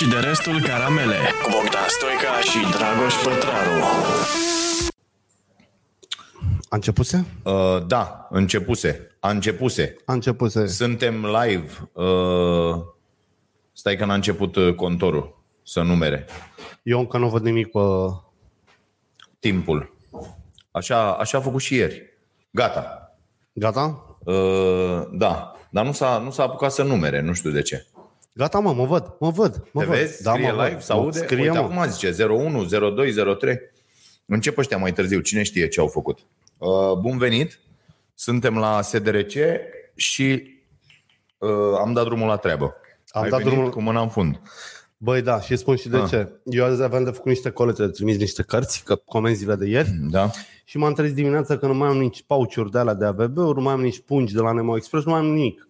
și de restul caramele cu Bogdan Stoica și Dragoș Pătraru. A începuse? Uh, da, începuse. A începuse. A începuse. Suntem live. Uh, stai că n-a început uh, contorul să numere. Eu încă nu văd nimic pe... Timpul. Așa, așa a făcut și ieri. Gata. Gata? Uh, da. Dar nu s-a, nu s-a apucat să numere, nu știu de ce. Gata, mă, mă văd, mă văd. Mă Te văd. vezi? Da, Scrie mă live? văd. Se aude? Scrie, Uite, mă. acum zice 01, 02, 03. Încep ăștia mai târziu. Cine știe ce au făcut. Uh, bun venit. Suntem la SDRC și uh, am dat drumul la treabă. Am Ai dat venit drumul- cu mâna în fund. Băi, da, și spun și de Ah. ce. Eu azi aveam de făcut niște colete, de trimis niște cărți, că comenzile de ieri, Da? și m-am trezit dimineața că nu mai am nici pauciuri de alea de AVB-uri, nu mai am nici pungi de la Nemo Express, nu mai am nimic.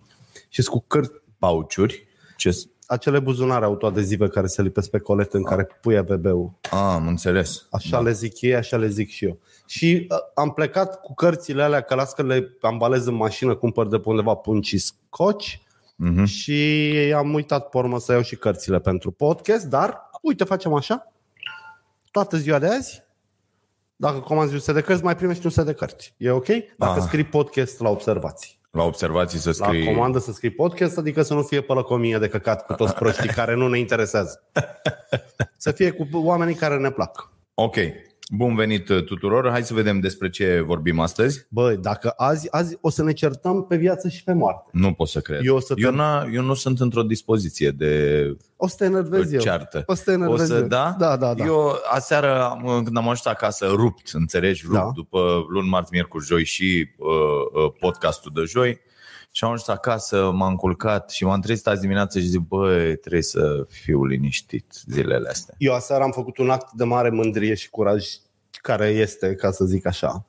Și cu cărți, Pauciuri. Ce... acele buzunare autoadezive care se lipesc pe colete în care pui AVB-ul. A, am înțeles. Așa da. le zic ei, așa le zic și eu. Și uh, am plecat cu cărțile alea, că las că le ambalez în mașină, cumpăr de pe undeva pungi și scoci Mhm. și am uitat pe urmă să iau și cărțile pentru podcast, dar uite, facem așa, toată ziua de azi, dacă comanzi un set de cărți, mai primești un set de cărți. E ok? Dacă Ah. scrii podcast la observații. La observații să La scrii... comandă să scrii podcast, adică să nu fie pe lăcomie de căcat cu toți proștii care nu ne interesează. Să fie cu oamenii care ne plac. Ok. Bun venit uh, tuturor. Hai să vedem despre ce vorbim astăzi. Băi, dacă azi, azi o să ne certăm pe viață și pe moarte. Nu pot să cred. Eu o să te- eu, n-a, eu nu sunt într-o dispoziție de O să te enervezi eu. ceartă. O să te enervezi O să, eu. da? Da, da, da. Eu aseară, am- când am ajuns acasă, rupt, înțelegi? Rupt Da. după luni, marți, miercuri, joi și uh, uh, podcastul de joi. Și am ajuns acasă, m-am culcat și m-am trezit azi dimineață și zic, băi, trebuie să fiu liniștit zilele astea. Eu aseară am făcut un act de mare mândrie și curaj care este, ca să zic așa.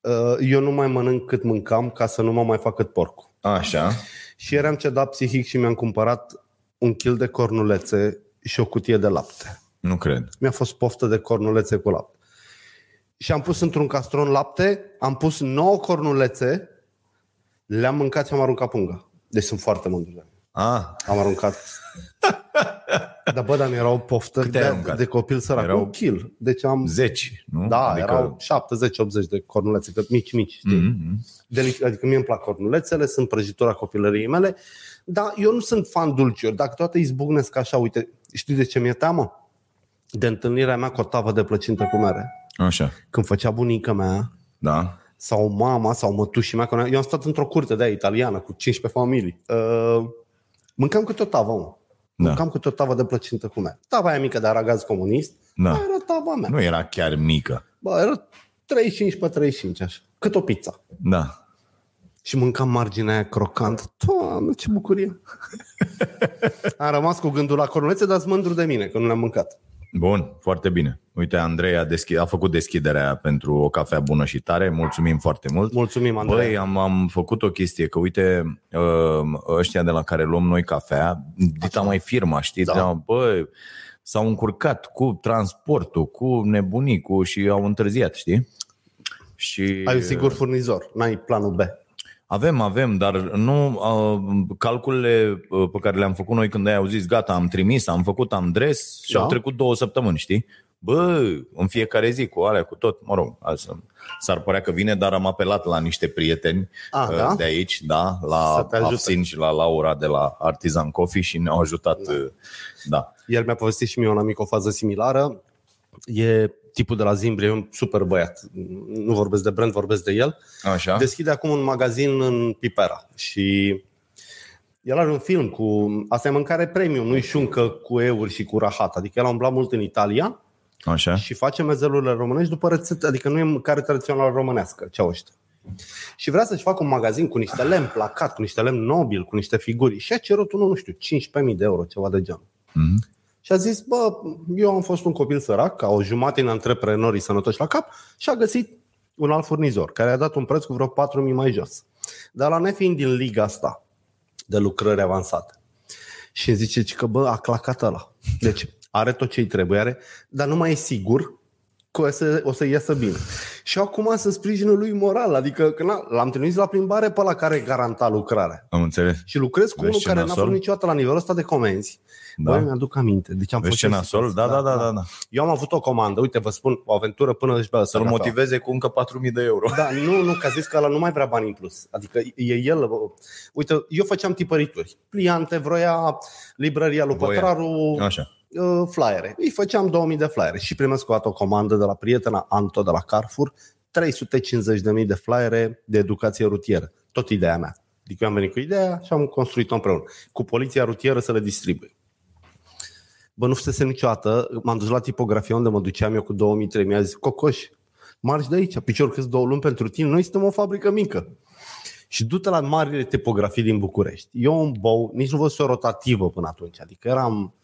Uh, Eu nu mai mănânc cât mâncam ca să nu mă mai fac cât porcul. Așa. Și ieri am cedat psihic și mi-am cumpărat un kil de cornulețe și o cutie de lapte. Nu cred. Mi-a fost poftă de cornulețe cu lapte. Și am pus într-un castron lapte, am pus 9 cornulețe, le-am mâncat și am aruncat punga. Deci sunt foarte mândru de mine. Ah, Am aruncat. Dar bă, dar mi era o poftă Câte ai de, aruncat? de copil sărac. Erau- Un kil. Deci am... zeci, nu? Da, adică... erau 70-80 de cornulețe, că mici, mici, știi? Mhm. Delic- adică mie îmi plac cornulețele, sunt prăjitura copilăriei mele, dar eu nu sunt fan dulciuri. Dacă toate izbucnesc așa, uite, știi de ce mi-e teamă? De întâlnirea mea cu o tavă de plăcintă cu mere. Așa, Când făcea bunica mea, da. Sau mama, sau mătușii mea, că eu am stat într-o curte de aia italiană cu 15 familii. Uh, mâncam câte o tavă, mă. Da. Mâncam câte o tavă de plăcintă cu mere. Tava aia mică de aragaz comunist, Da. aia era tava mea. Nu era chiar mică. Bă, era 35 pe 35, așa. Cât o pizza. Da. Și mâncam marginea aia crocant. Doamne, ce bucurie! Am rămas cu gândul la cornulețe, dar sunt mândru de mine, că nu le-am mâncat. Bun, foarte bine. Uite, Andrei a, deschi- a făcut deschiderea pentru o cafea bună și tare. Mulțumim foarte mult. Mulțumim, Andrei. Băi, am, am făcut o chestie, că uite, uh, ăștia de la care luăm noi cafea, dita mai firma, știi? Da. Da. Băi, s-au încurcat cu transportul, cu nebunicul și au întârziat, știi? Și Ai un sigur furnizor, n-ai planul B. Avem, avem, dar nu uh, calculele uh, pe care le-am făcut noi când ai au zis gata, am trimis, am făcut, am dres și Da. au trecut două săptămâni, știi? Bă, în fiecare zi cu alea, cu tot, mă rog, asta, s-ar părea că vine, dar am apelat la niște prieteni Ah, uh, da? de aici, da, Să la te ajute. Afsin și la Laura de la Artisan Coffee și ne-au ajutat, da. da. El mi-a povestit și mie un amic o fază similară. E tipul de la Zimbrie, e un super băiat. Nu vorbesc de brand, vorbesc de el. Așa? Deschide acum un magazin în Pipera și el are un film cu... Asta e mâncare premium, nu-i șuncă cu euri și cu rahat. Adică el a umblat mult în Italia Așa? și face mezelurile românești după rețetă, adică nu e mâncare tradițională românească, ce au ăștia. Și vrea să-și facă un magazin cu niște lemn placat, cu niște lemn nobil, cu niște figuri. Și a cerut unul, nu știu, 15.000 de euro, ceva de genul. Mhm. Și a zis, bă, eu am fost un copil sărac, ca o jumătate din antreprenorii sănătoși la cap și a găsit un alt furnizor care a dat un preț cu vreo 4.000 mai jos. Dar la nefiind din liga asta de lucrări avansate. Și îmi zice că, bă, a clacat ăla. Deci are tot ce îi trebuie, are, dar nu mai e sigur că o să, o să iasă bine. Și acum să sprijină lui moral. Adică că na, l-am trimis la plimbare pe la care garanta lucrarea. Am înțeles. Și lucrez cu Vezi unul ce care n-a nasol? fost niciodată la nivelul ăsta de comenzi. Da. Da. Băi, mi-aduc aminte. Deci am Vezi fost ce în nasol? situații. Da, da, da, da. da. Eu am avut o comandă, uite, vă spun, o aventură până își bea Să-l săraca. motiveze cu încă 4.000 de euro. Da, nu, nu, că a zis că ăla nu mai vrea bani în plus. Adică e el, bă, uite, eu făceam tipărituri. Pliante, vroia librăria lui Voia. Pătraru, Așa. Uh, flyere. Îi făceam 2000 de flyere și primesc o dată o comandă de la prietena Anto de la Carrefour, 350.000 de flyere de educație rutieră. Tot ideea mea. Adică eu am venit cu ideea și am construit-o împreună. Cu poliția rutieră să le distribui. Bă, nu fusese niciodată. M-am dus la tipografie unde mă duceam eu cu 2000 mi-a zis, Cocoș, marci de aici, picior câți două luni pentru tine, noi suntem o fabrică mică. Și du-te la marile tipografii din București. Eu un bou, nici nu văzut o rotativă până atunci, adică eram...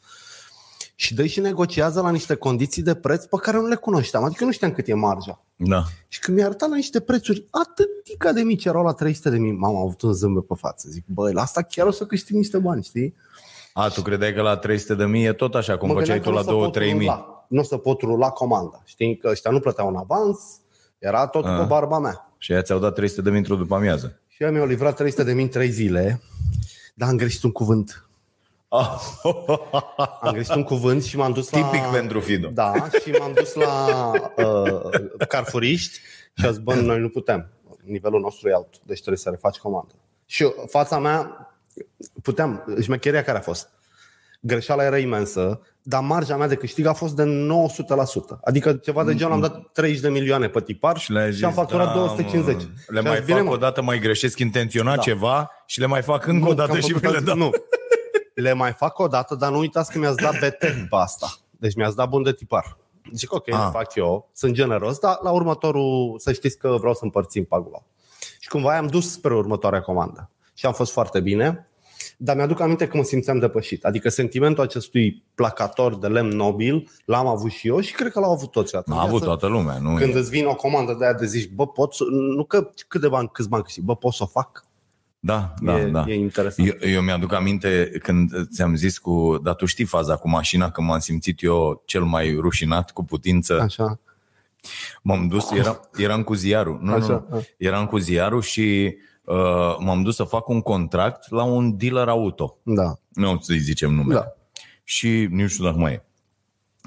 Și dă și negociază la niște condiții de preț pe care nu le cunoșteam, adică nu știam cât e marja. Da. Și când mi-a arătat la niște prețuri atât de mici, erau la 300 de mii, m-am avut un zâmbet pe față. Zic, băi, la asta chiar o să câștig niște bani, știi? A, tu credeai că la 300 de mii e tot așa, cum Mă făceai gândeam tu că la nu o să 2-3 pot mii. rula. Nu o să pot rula comanda. Știi că ăștia nu plăteau un avans, era tot Ah. pe barba mea. Și aia ți-au dat 300 de mii într-o după amiază. Și eu mi-au livrat 300 de mii în 3 zile, dar am greșit un cuvânt. Ah. Am greșit un cuvânt și m-am dus la... Tipic pentru Fido. Da, și m-am dus la uh, carfuriști și a zis, bă, noi nu putem. Nivelul nostru e altul, deci trebuie să refaci comandă. Și eu, fața mea, puteam, șmecheria care a fost. Greșeala era imensă, dar marja mea de câștig a fost de 900%. Adică ceva de genul, am dat 30 de milioane pe tipar și, le-ai și am zis, facturat da, 250. Mă, Și le am mai zis, bine, fac mă. o dată, mai greșesc intenționat Da. ceva și le mai fac încă Nu, o dată că am și făcut vi le alt- dau. Nu. Le mai fac o dată, dar nu uitați că mi-ați dat BT pe asta. Deci mi-ați dat bun de tipar. Zic, ok, Ah. ah. fac eu, sunt generos, dar la următorul să știți că vreau să împărțim paguba. Și cumva am dus spre următoarea comandă. Și am fost foarte bine, dar mi-aduc aminte că mă simțeam depășit. Adică sentimentul acestui placator de lemn nobil l-am avut și eu și cred că l-au avut toți. A avut toată lumea, nu? Când e- îți vine o comandă de aia de zici, bă, pot să... Nu că cât de bani, câți bani câștig, bă, pot să o fac? Da, da, e, da. e interesant. Eu, eu mi-aduc aminte când ți-am zis cu, dar tu știi faza cu mașina, că m-am simțit eu cel mai rușinat cu putință. Așa. M-am dus, era, eram cu ziarul. Nu, nu, Așa, nu. a. Eram cu ziarul și uh, m-am dus să fac un contract la un dealer auto. Da. Nu să-i zicem numele. Da. Și nu știu dacă mai e.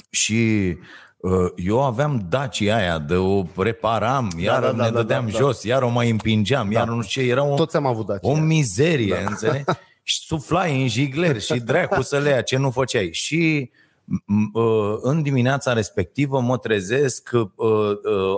Și uh, eu aveam Dacia aia, de o reparam, iar da, da, ne da, dădeam da, da. jos, iar o mai împingeam, iar nu știu ce, era un, Toți am avut Dacia. o mizerie, da. înțelegi? Și suflai în jigler și dracu să le ia, ce nu făceai. Și m- uh, în dimineața respectivă mă trezesc, uh, uh,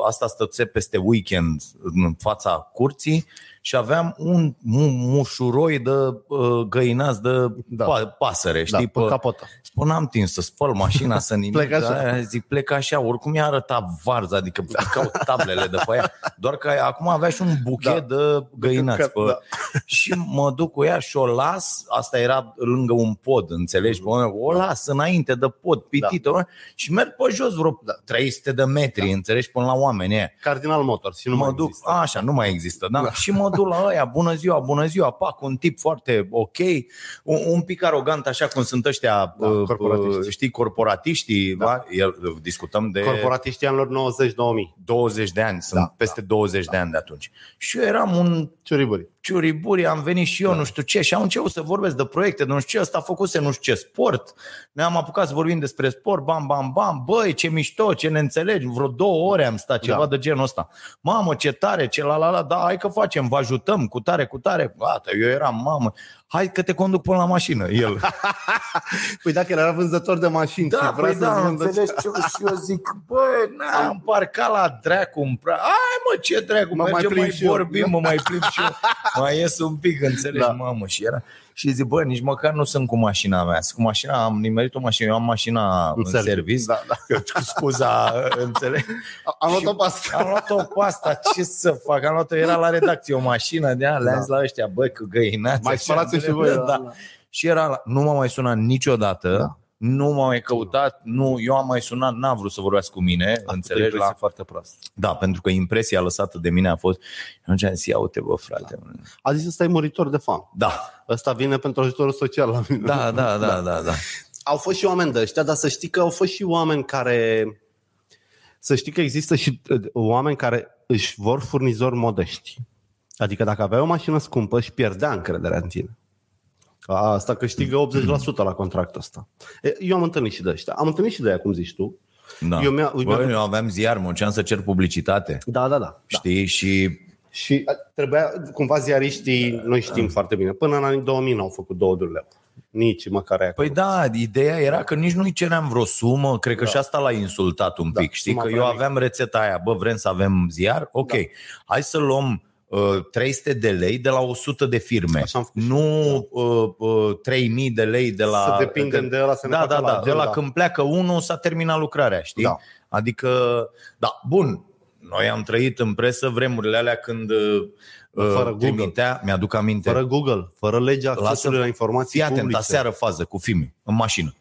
asta stățe peste weekend în fața curții și aveam un mu- mușuroi de uh, găinați de Da. pa- pasăre, da, știi? pe capotă. Spun, am timp să spăl mașina, să nimic. Plec așa. Aia Zic, plec așa. Oricum i-a arătat varza, adică picau tablele de pe ea. Doar că acum avea și un buchet Da. de găinați. Da. Pe... Da. Și mă duc cu ea și o las. Asta era lângă un pod, înțelegi? O las înainte de pod, pitită. Da. Și merg pe jos vreo Da. 300 de metri, înțelegi? Până la oameni ăia. Cardinal Motors și nu mă mai duc, există. așa, nu mai există, da? da? Și mă duc la ăia, bună ziua, bună ziua, pac, un tip foarte ok, un, un pic arogant, așa cum sunt ăștia, Da, uh, corporatiști. uh, știi, corporatiștii, da. Da? El, discutăm de Corporatiștii anilor 90-2000. 20 de ani, sunt Da, peste 20 de ani de atunci. Și eu eram un Ciuriburi. ciuriburi, am venit și eu, nu știu ce, și am început să vorbesc de proiecte, de nu știu ce, ăsta făcuse nu știu ce sport. Ne-am apucat să vorbim despre sport, bam, bam, bam, băi, ce mișto, ce ne înțelegi, vreo două ore am stat, ceva Da. de genul ăsta. Mamă, ce tare, ce la la la, da, hai că facem, vă ajutăm, cu tare, cu tare. Gata, eu eram, mamă, hai că te conduc până la mașină, el. Păi dacă era vânzător de mașini Da, și vrea păi să da, vândă... înțelegi ce și eu zic, bă, n-am parcat la dracu în pra... Hai mă, ce dracu, Mă mai mergem, plimb mai și eu. vorbim, mă mai plimb și eu. Mai ies un pic, înțelegi, Da. mamă, și era... Și zic, bă, nici măcar nu sunt cu mașina mea. Sunt cu mașina, am nimerit o mașină, eu am mașina în, serviciu. service. Da, da. Cu scuza, înțelegi? Am luat Și o pastă. Am luat-o pe asta, ce să fac? Am luat-o, era la redacție o mașină de aia, le-am Da. zis la ăștia, băi, că găinați. Mai așa, spălați și voi. da. Da. da. da. Și era, la- nu m-a mai sunat niciodată, da. Da. nu m-a mai căutat, nu, eu am mai sunat, n-a vrut să vorbească cu mine, Înțelegi înțelegi? La, foarte prost. da, pentru că impresia lăsată de mine a fost, și atunci am zis, ia uite bă, frate. A zis ăsta e muritor de fan. Da, Ăsta vine pentru ajutorul social la mine. da, da, da, da, da. Au fost și oameni de ăștia, dar să știi că au fost și oameni care să știi că există și uh, oameni care își vor furnizori modești. Adică dacă aveai o mașină scumpă și pierdea încrederea în tine. Asta câștigă 80% la contractul ăsta. E, Eu am întâlnit și de ăștia. Am întâlnit și de aia, cum zici tu. Da. Eu mi-a- Bă, mi-a- eu aveam ziar, mă duceam să cer publicitate. Da, da, da. Știi? Și Și a, trebuia, cumva ziariștii, noi știm foarte bine, până în anii 2000 n-au făcut două de leu. Nici măcar aia. Păi da, ideea era că nici nu-i ceream vreo sumă, cred că și asta l-a insultat un Da, pic, știi? suma Că eu prea mică. aveam rețeta aia, bă, vrem să avem ziar? Ok, hai să luăm uh, 300 de lei de la 100 de firme, Așa am făcut și nu uh, uh, 3000 de lei de la... Să depindem de ăla, să ne Da, facă da, la da, de la agenda. când pleacă unul s-a terminat lucrarea, știi? Da. Adică, da, bun, noi am trăit în presă vremurile alea când uh, Fără Google. trimitea, mi-aduc aminte, Fără Google, fără legea Lasă- accesului la informații Fii atent, publice. aseară fază cu filme, în mașină.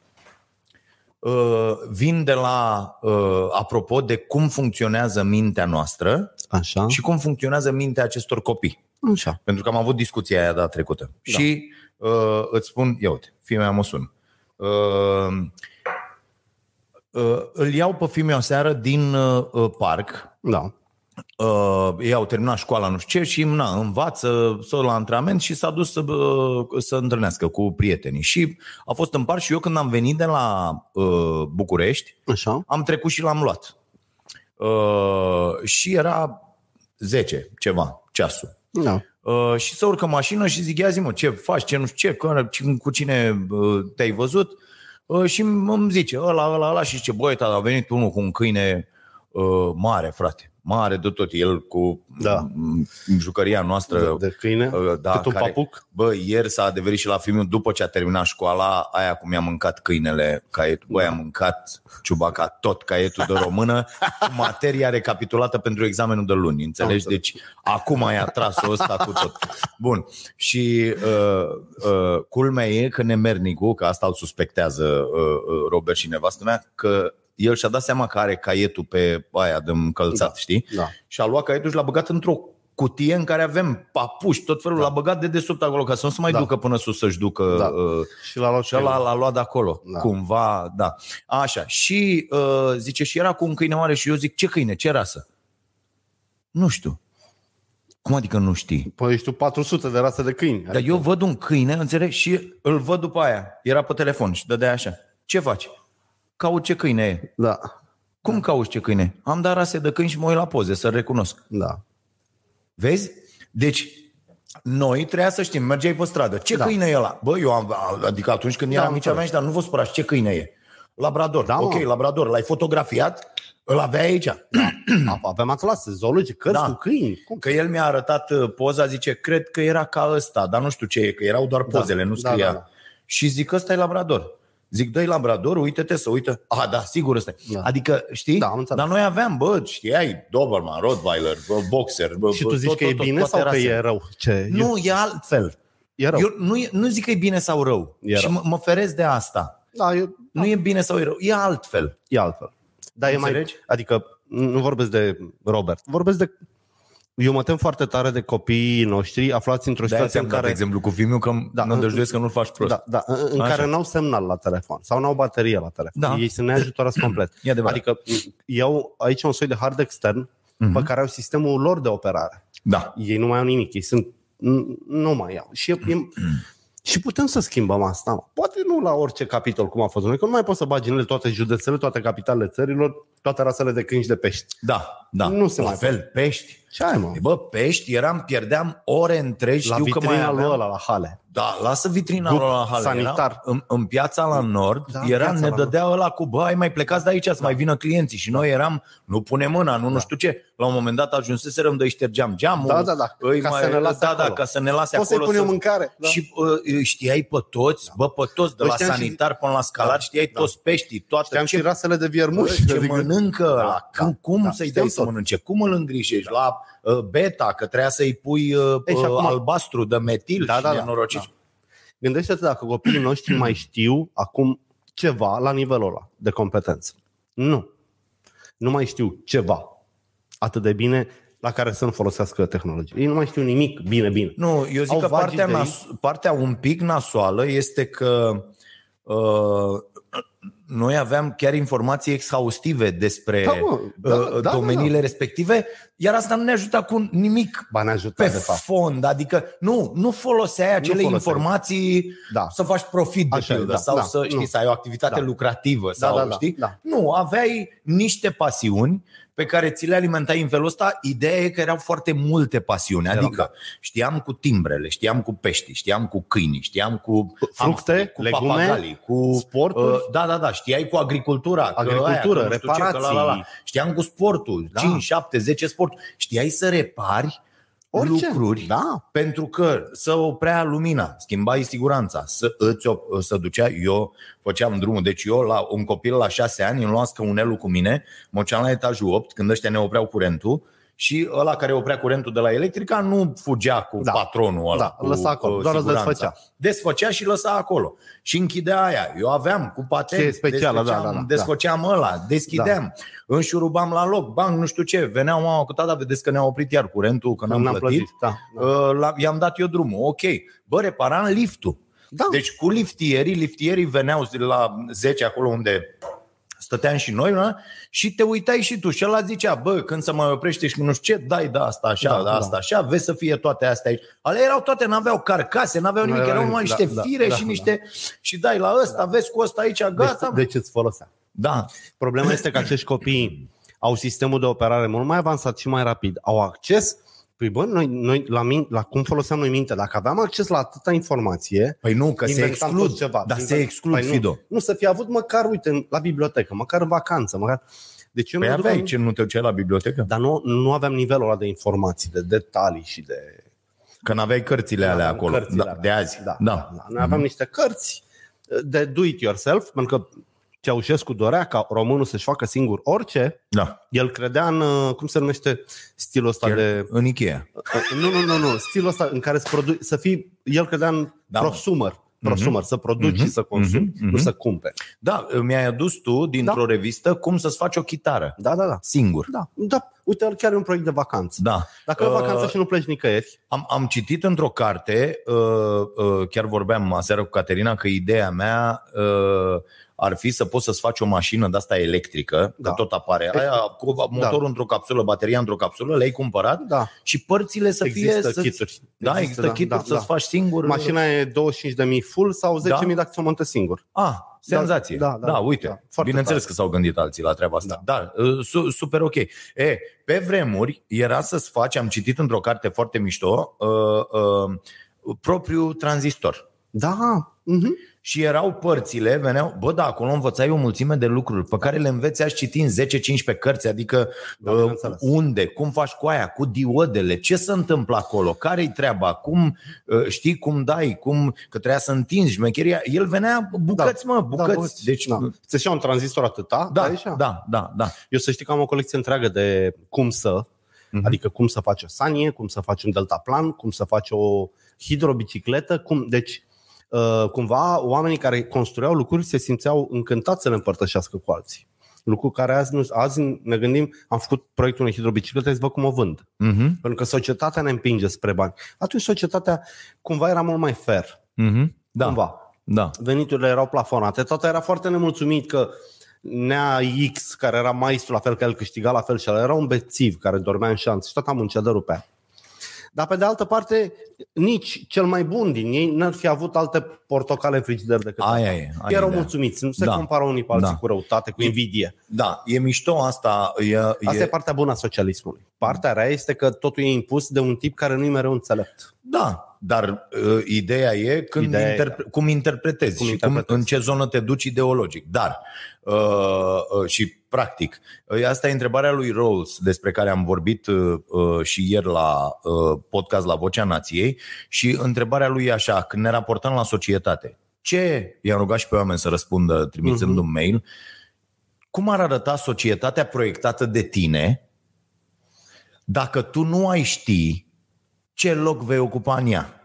Uh, vin de la, uh, apropo de cum funcționează mintea noastră Așa, și cum funcționează mintea acestor copii. așa. Pentru că am avut discuția aia data trecută. Da. Și uh, îți spun, ia uite, fii mea mă sună. Uh, uh, îl iau pe fiul meu seară din uh, uh, parc Da. uh, ei au terminat școala nu știu ce și na, învață să la antrenament și s-a dus să, uh, să întâlnească cu prietenii. Și a fost în parc și eu când am venit de la uh, București, Așa. am trecut și l-am luat. Uh, și era 10 ceva, ceasul. Da. Uh, și să urcă în mașină și zic, ia zi mă, ce faci, ce nu știu ce, că, cu cine uh, te-ai văzut? Uh, și îmi zice, ăla, ăla, ăla și zice, băi, tata, a venit unul cu un câine uh, mare, frate, mare de tot, el cu Da. m, jucăria noastră. De, de câine, uh, da, cât un care- papuc. Bă, ieri s-a adeverit și la filmul după ce a terminat școala, aia cum i-a mâncat câinele caietul. Băi, a mâncat ciubaca tot caietul de română cu materia recapitulată pentru examenul de luni, înțelegi? Am înțeles. Deci acum i-a tras-o ăsta cu tot. Bun. Și uh, uh, culmea e că nemernicul, că asta îl suspectează uh, uh, Robert și nevastă mea, că el și-a dat seama că are caietul pe aia de încălțat, Da. știi? Da. Și a luat caietul și l-a băgat într-o cutie în care avem papuși, tot felul, da. l-a băgat de desubt acolo ca să nu se mai Da. ducă până sus să-și ducă Da. uh, Și l-a luat și ăla l-a luat de acolo, Da. da. cumva, da. Așa, și uh, zice, și era cu un câine mare și eu zic, ce câine, ce rasă? Nu știu. Cum adică nu știi? Păi ești tu 400 de rase de câini. Dar eu văd un câine, înțelegi, și îl văd după aia. Era pe telefon și dădea așa. Ce faci? Caut ce câine e. Da, Cum cauți ce câine? Am dat rase de câini și mă uit la poze să-l recunosc. da. Vezi? Deci, noi trebuia să știm, mergeai pe stradă. Ce Da. da. câine e ăla? Bă, eu am, adică atunci când Da, eram am mici aveam și, dar nu vă spărați, ce câine e? Labrador. Da, Da, mă. ok, labrador. L-ai fotografiat? Îl avea aici. A- Avem atlase zoologice, cărți Da. cu câini. Cum? Că el mi-a arătat uh, poza, zice, cred că era ca ăsta, dar nu știu ce e, că erau doar Da, pozele, nu da, scria. da, da. Și zic, ăsta e labrador. Zic, dă labrador, uite-te să uită. Ah, da, sigur ăsta e. Da. Adică, știi? Da, am înțeles. Dar noi aveam, bă, știai, Doberman, Rottweiler, bă, Boxer. Bă, Și tu bă, zici tot, că e tot, bine toate sau că rasele. e rău? Ce? Nu, e altfel. E rău. Eu nu, e- nu zic că e bine sau rău. E și rău. mă, mă feresc de asta. Da, eu, Nu e bine sau e rău. E altfel. e altfel. Dar e mai, Înțelegi? adică nu vorbesc de Robert, vorbesc de eu mă tem foarte tare de copiii noștri aflați într-o De-aia situație ți-am în dat care exemplu cu filmul că Da, da, mă îndăjduiesc că nu-l faci prost. Da, da, în în Așa. care n-au semnal la telefon sau n-au baterie la telefon. Da. Ei sunt neajutorați complet. E adevărat. Adică iau aici un soi de hard extern Mhm. pe care au sistemul lor de operare. Da. Ei nu mai au nimic, ei sunt n- nu mai au. Și, e, e, și putem să schimbăm asta. mă. Poate nu la orice capitol cum a fost noi, că nu mai poți să bagi în ele toate județele, toate capitalele țărilor, toate rasele de câini și de pești. Da, da. Nu se La mai fel, pești. Ce ai, mă? Bă, pești, eram, pierdeam ore întregi, La știu că mai vitrina lui aveam. ăla, la hale. Da, lasă vitrina Grup lor la hale. sanitar. Era, în, în piața la nord, Da, da, era, piața ne la dădea ăla cu, bă, ai mai plecați de aici să mai vină clienții. Și noi eram, nu pune mâna, nu, nu știu ce. La un moment dat ajunseserăm de îi ștergeam geamul. Da, da, da, îi ca mai, să ne lase da, acolo. da, ca să ne lase Poți să-i acolo. punem să... mâncare. Da. Și uh, știai pe toți, bă, pe toți, de Bă, la știam și- sanitar până la scalar, Da, știai da. toți peștii, toate. Știam ce și rasele de viermuși. Bă, ce adică- mănâncă Da, ăla? da, Cum, cum da, să-i știam dai să tot. mănânce? Cum îl îngrijești? La uh, beta, că trebuia să-i pui uh, Ei, și uh, acum- albastru de metil Da, și da, da, nenorociți. da. Gândește-te dacă copiii noștri mai știu acum ceva la nivelul ăla de competență. Nu. Nu mai știu ceva atât de bine la care să nu folosească tehnologie. Ei nu mai știu nimic bine, bine. Nu, eu zic Au că vagi partea, idei. nas- partea un pic nasoală este că uh, noi aveam chiar informații exhaustive despre Da, mă, da, uh, da, da, domeniile da. respective, iar asta nu ne ajuta cu nimic Ba ne ajută, pe de fapt. fond, adică nu, nu foloseai acele foloseai. informații Da. să faci profit de Așa e, pildă da, sau da, să, știi, nu. să ai o activitate Da. lucrativă Da, sau, da, da, știi? da. Nu, aveai niște pasiuni pe care ți le alimentai în felul ăsta. Ideea e că erau foarte multe pasiuni, Erau, adică da. știam cu timbrele, știam cu pești, știam cu câini, știam cu Fructe, hamsteri, cu legume, papagalii, cu sporturi. Uh, da, da, da, știai cu agricultura, că Agricultură, aia, că nu știu ce, că reparații. la, la, la. Știam cu sportul, Da. 5, 7, 10 sporturi. Știai să repari Orice. lucruri Da. pentru că să oprea lumina, schimbai siguranța, să îți op- să ducea, eu făceam drumul, deci eu la un copil la șase ani îmi luam scăunelul cu mine, mă duceam la etajul 8 când ăștia ne opreau curentul și ăla care oprea curentul de la electrica nu fugea cu Da. patronul ăla, Da, cu, lăsa acolo, cu doar îl siguranța. desfăcea. Desfăcea și lăsa acolo. Și închidea aia. Eu aveam cu patent, Ce e specială, desfăceam, da, da, da. desfăceam ăla, deschideam, înșurubam la loc, bang, nu știu ce, veneau mama cu tata, vedeți că ne-a oprit iar curentul, că n-am, N-am plătit. plătit, da, da. Uh, la- i-am dat eu drumul. Ok. Bă, reparam liftul. Da. Deci cu liftierii, liftierii veneau la 10 acolo unde stăteam și noi, nu? și te uitai și tu și ăla zicea, bă, când se mai oprește și nu știu ce, dai da asta așa, Da, da, da. asta așa, vezi să fie toate astea aici. Ale erau toate, n-aveau carcase, n-aveau nimic, N-aveau erau numai nimic, niște da, da, fire da, și da. niște... Și dai la ăsta, vezi cu ăsta aici, gata. Deci, de ce îți folosea? Da, Problema este că acești copii au sistemul de operare mult mai avansat și mai rapid. Au acces Păi bă, noi, noi la, min, la cum foloseam noi mintea, dacă aveam acces la atâta informație, Păi nu, că se inventam exclud. tot ceva. Dar se Invent- exclud, păi Fido. Nu, nu, să fi avut măcar, uite, în- la bibliotecă, măcar în vacanță, măcar... Deci eu Păi mă duc aveai în- ce nu te duceai la bibliotecă? Dar nu, nu aveam nivelul ăla de informații, de detalii și de... Că n-aveai cărțile alea Aveam acolo, cărțile da, alea. de azi. Da, da. da. da. Noi aveam niște cărți de do it yourself, pentru că Ceaușescu dorea ca românul să-și facă singur orice. da. El credea în, uh, cum se numește stilul ăsta Chiar de... În Ikea. Nu, nu, nu, nu, stilul ăsta în care să, produ- să fii, el credea în Da, da, mă. prosumer, prosumer, să produci Mhm, și să consumi, mhm, nu mhm. să cumperi. Da, mi-ai adus tu dintr-o revistă cum să-ți faci o chitară. Da, da, da. Singur. Da, da. Uite, chiar e un proiect de vacanță. Da. Dacă ai o vacanță Uh, și nu pleci nicăieri, Am, am citit într-o carte, uh, uh, chiar vorbeam aseară cu Caterina, că ideea mea uh, ar fi să poți să-ți faci o mașină de asta electrică, da. Da. că tot apare. Aia cu motorul într-o capsulă, bateria într-o capsulă, le-ai cumpărat da. și părțile să Există fie... kituri. Da, există, Există, da, kituri da, să-ți da. faci singur. Mașina e 25.000 full sau 10.000 Da. dacă ți-o montezi singur. Ah, senzație. Da, da, da uite. da. Foarte Bineînțeles tare. că s-au gândit alții la treaba asta. Da, da su- super ok. E, pe vremuri era să-ți faci, am citit într-o carte foarte mișto, uh, uh, propriul tranzistor. Da. Uh-huh. Și erau părțile, veneau, bă, da, acolo învățai o mulțime de lucruri pe care le înveți aș citi în 10-15 cărți, adică Da, uh, bineînțeles. unde, cum faci cu aia, cu diodele, ce se întâmplă acolo, care-i treaba, cum uh, știi cum dai, cum, că trebuia să întinzi șmecheria. El venea bucăți, mă, bucăți. deci, da. Ți și un tranzistor atâta, da, aici? da, da, da. Eu să știi că am o colecție întreagă de cum să, Mhm. adică cum să faci o sanie, cum să faci un deltaplan, cum să faci o hidrobicicletă, cum, deci uh, cumva oamenii care construiau lucruri se simțeau încântați să le împărtășească cu alții. Lucru care azi, nu, azi ne gândim, am făcut proiectul unei hidrobiciclete, să văd cum o vând. Uh-huh. Pentru că societatea ne împinge spre bani. Atunci societatea cumva era mult mai fair. Uh-huh. Da, Cumva. da. veniturile erau plafonate. Tata era foarte nemulțumit că Nea X, care era maestru la fel că el câștiga la fel și el era un bețiv care dormea în șanț și tot muncea de rupea. Dar pe de altă parte, nici cel mai bun din ei n-ar fi avut alte portocale în frigider decât Aia asta. e. Aia Erau e, da. mulțumiți, nu se Da. compară unii pe alții Da. cu răutate, cu invidie. Da, e mișto asta. E, Asta e partea bună a socialismului. Partea rea este că totul e impus de un tip care nu e mereu înțelept. Da, dar uh, ideea e când Ideea e, interpre- cum interpretezi Cum și interpretezi. Cum, în ce zonă te duci ideologic. Dar, uh, uh, și practic, uh, asta e întrebarea lui Rawls, despre care am vorbit uh, uh, și ieri la uh, podcast la Vocea Nației și întrebarea lui e așa, când ne raportăm la societate, ce, i-am rugat și pe oameni să răspundă trimițând Mhm. un mail, cum ar arăta societatea proiectată de tine dacă tu nu ai ști ce loc vei ocupa în ea.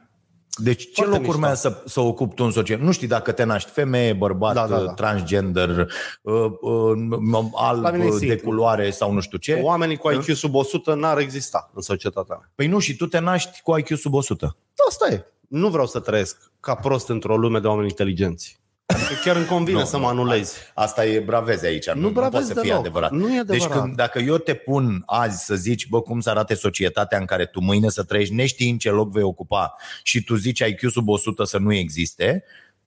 Deci ce Foarte loc mișto. urmează să, să ocupi tu în societate? Nu știi dacă te naști femeie, bărbat, Da, da, da. transgender, uh, uh, alb, La mine e de simplu. culoare sau nu știu ce. Oamenii cu IQ sub 100 n-ar exista în societatea mea. Păi nu, și tu te naști cu IQ sub 100. Asta e. Nu vreau să trăiesc ca prost într-o lume de oameni inteligenți. Adică chiar îmi convine Nu, să nu, mă anulezi. Asta e braveze aici. Nu, nu, nu bravezi poate să fie deloc. adevărat. Nu e adevărat. Deci când, dacă eu te pun azi să zici, bă, cum să arate societatea în care tu mâine să trăiești neștiind ce loc vei ocupa și tu zici IQ sub 100 să nu existe,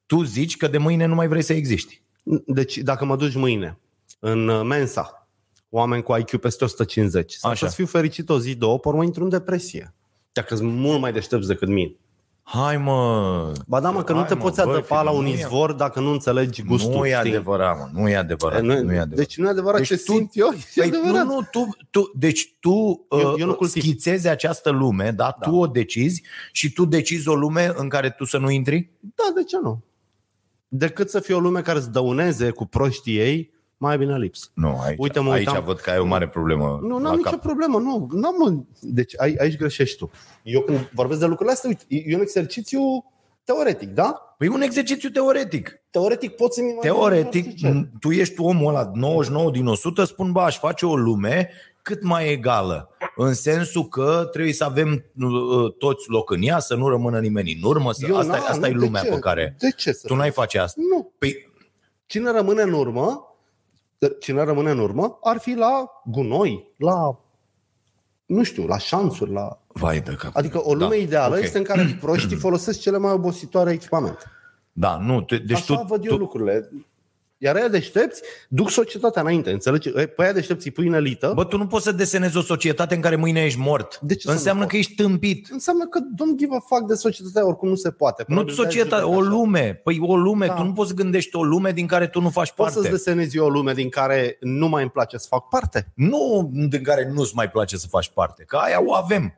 tu zici că de mâine nu mai vrei să existi. Deci dacă mă duci mâine în uh, Mensa, oameni cu IQ peste 150, sau Așa. să fiu fericit o zi, două, pe urmă intru în depresie. Dacă sunt mult mai deștepți decât mine. Hai mă! Ba da, mă, că nu Hai, te mă, poți băi, adăpa la Filip, un nu e- izvor dacă nu înțelegi gustul. nu e știi? adevărat, mă, nu e adevărat. E, nu, nu, e adevărat. Deci nu e adevărat Deci ce tu- simt eu. E Păi, adevărat. nu, nu, tu, tu, deci tu Eu- eu, eu nu eu cultiv. schițezi această lume, da? da? Tu o decizi și tu decizi o lume în care tu să nu intri? Da, de ce nu? Decât să fie o lume care îți dăuneze cu proștii ei, mai bine lipsă. Nu, aici, Uite, mă aici uitam- văd că ai o mare problemă Nu, la n-am nicio cap. problemă, nu. N-am, mă. Deci ai, aici greșești tu. Eu când vorbesc de lucrurile astea, uite, e un exercițiu teoretic, da? Păi e un exercițiu teoretic. Teoretic poți să-mi imaginezi Teoretic, orice ce. tu ești omul ăla 99 din 100, spun, bă, aș face o lume cât mai egală. În sensul că trebuie să avem uh, toți loc în ea, să nu rămână nimeni în urmă. Să... Eu Asta, n-am, asta e nu, de lumea ce? pe care... De ce să Tu n-ai face asta. Nu. Păi, Cine rămâne în urmă, cine rămâne în urmă, ar fi la gunoi, la, nu știu, la șansuri, la... vai de cap. Adică o lume Da, ideală ok. este în care proștii folosesc cele mai obositoare echipamente. Da, nu, tu, deci Așa tu, văd eu tu, lucrurile. Iar aia deștepți duc societatea înainte, înțelegi? Pe aia deștepți îi pui în elită, Bă, tu nu poți să desenezi o societate în care mâine ești mort. De ce să nu Înseamnă pot? că ești tâmpit. înseamnă că don't give a fuck de societatea, oricum nu se poate. Nu Probabil de-aia societate, judec o așa. lume. Păi o lume, Da. tu nu poți să gândești o lume din care tu nu faci Poți să-ți parte. desenezi eu o lume din care nu mai îmi place să fac parte? Nu din care nu-ți mai place să faci parte. Că aia o avem.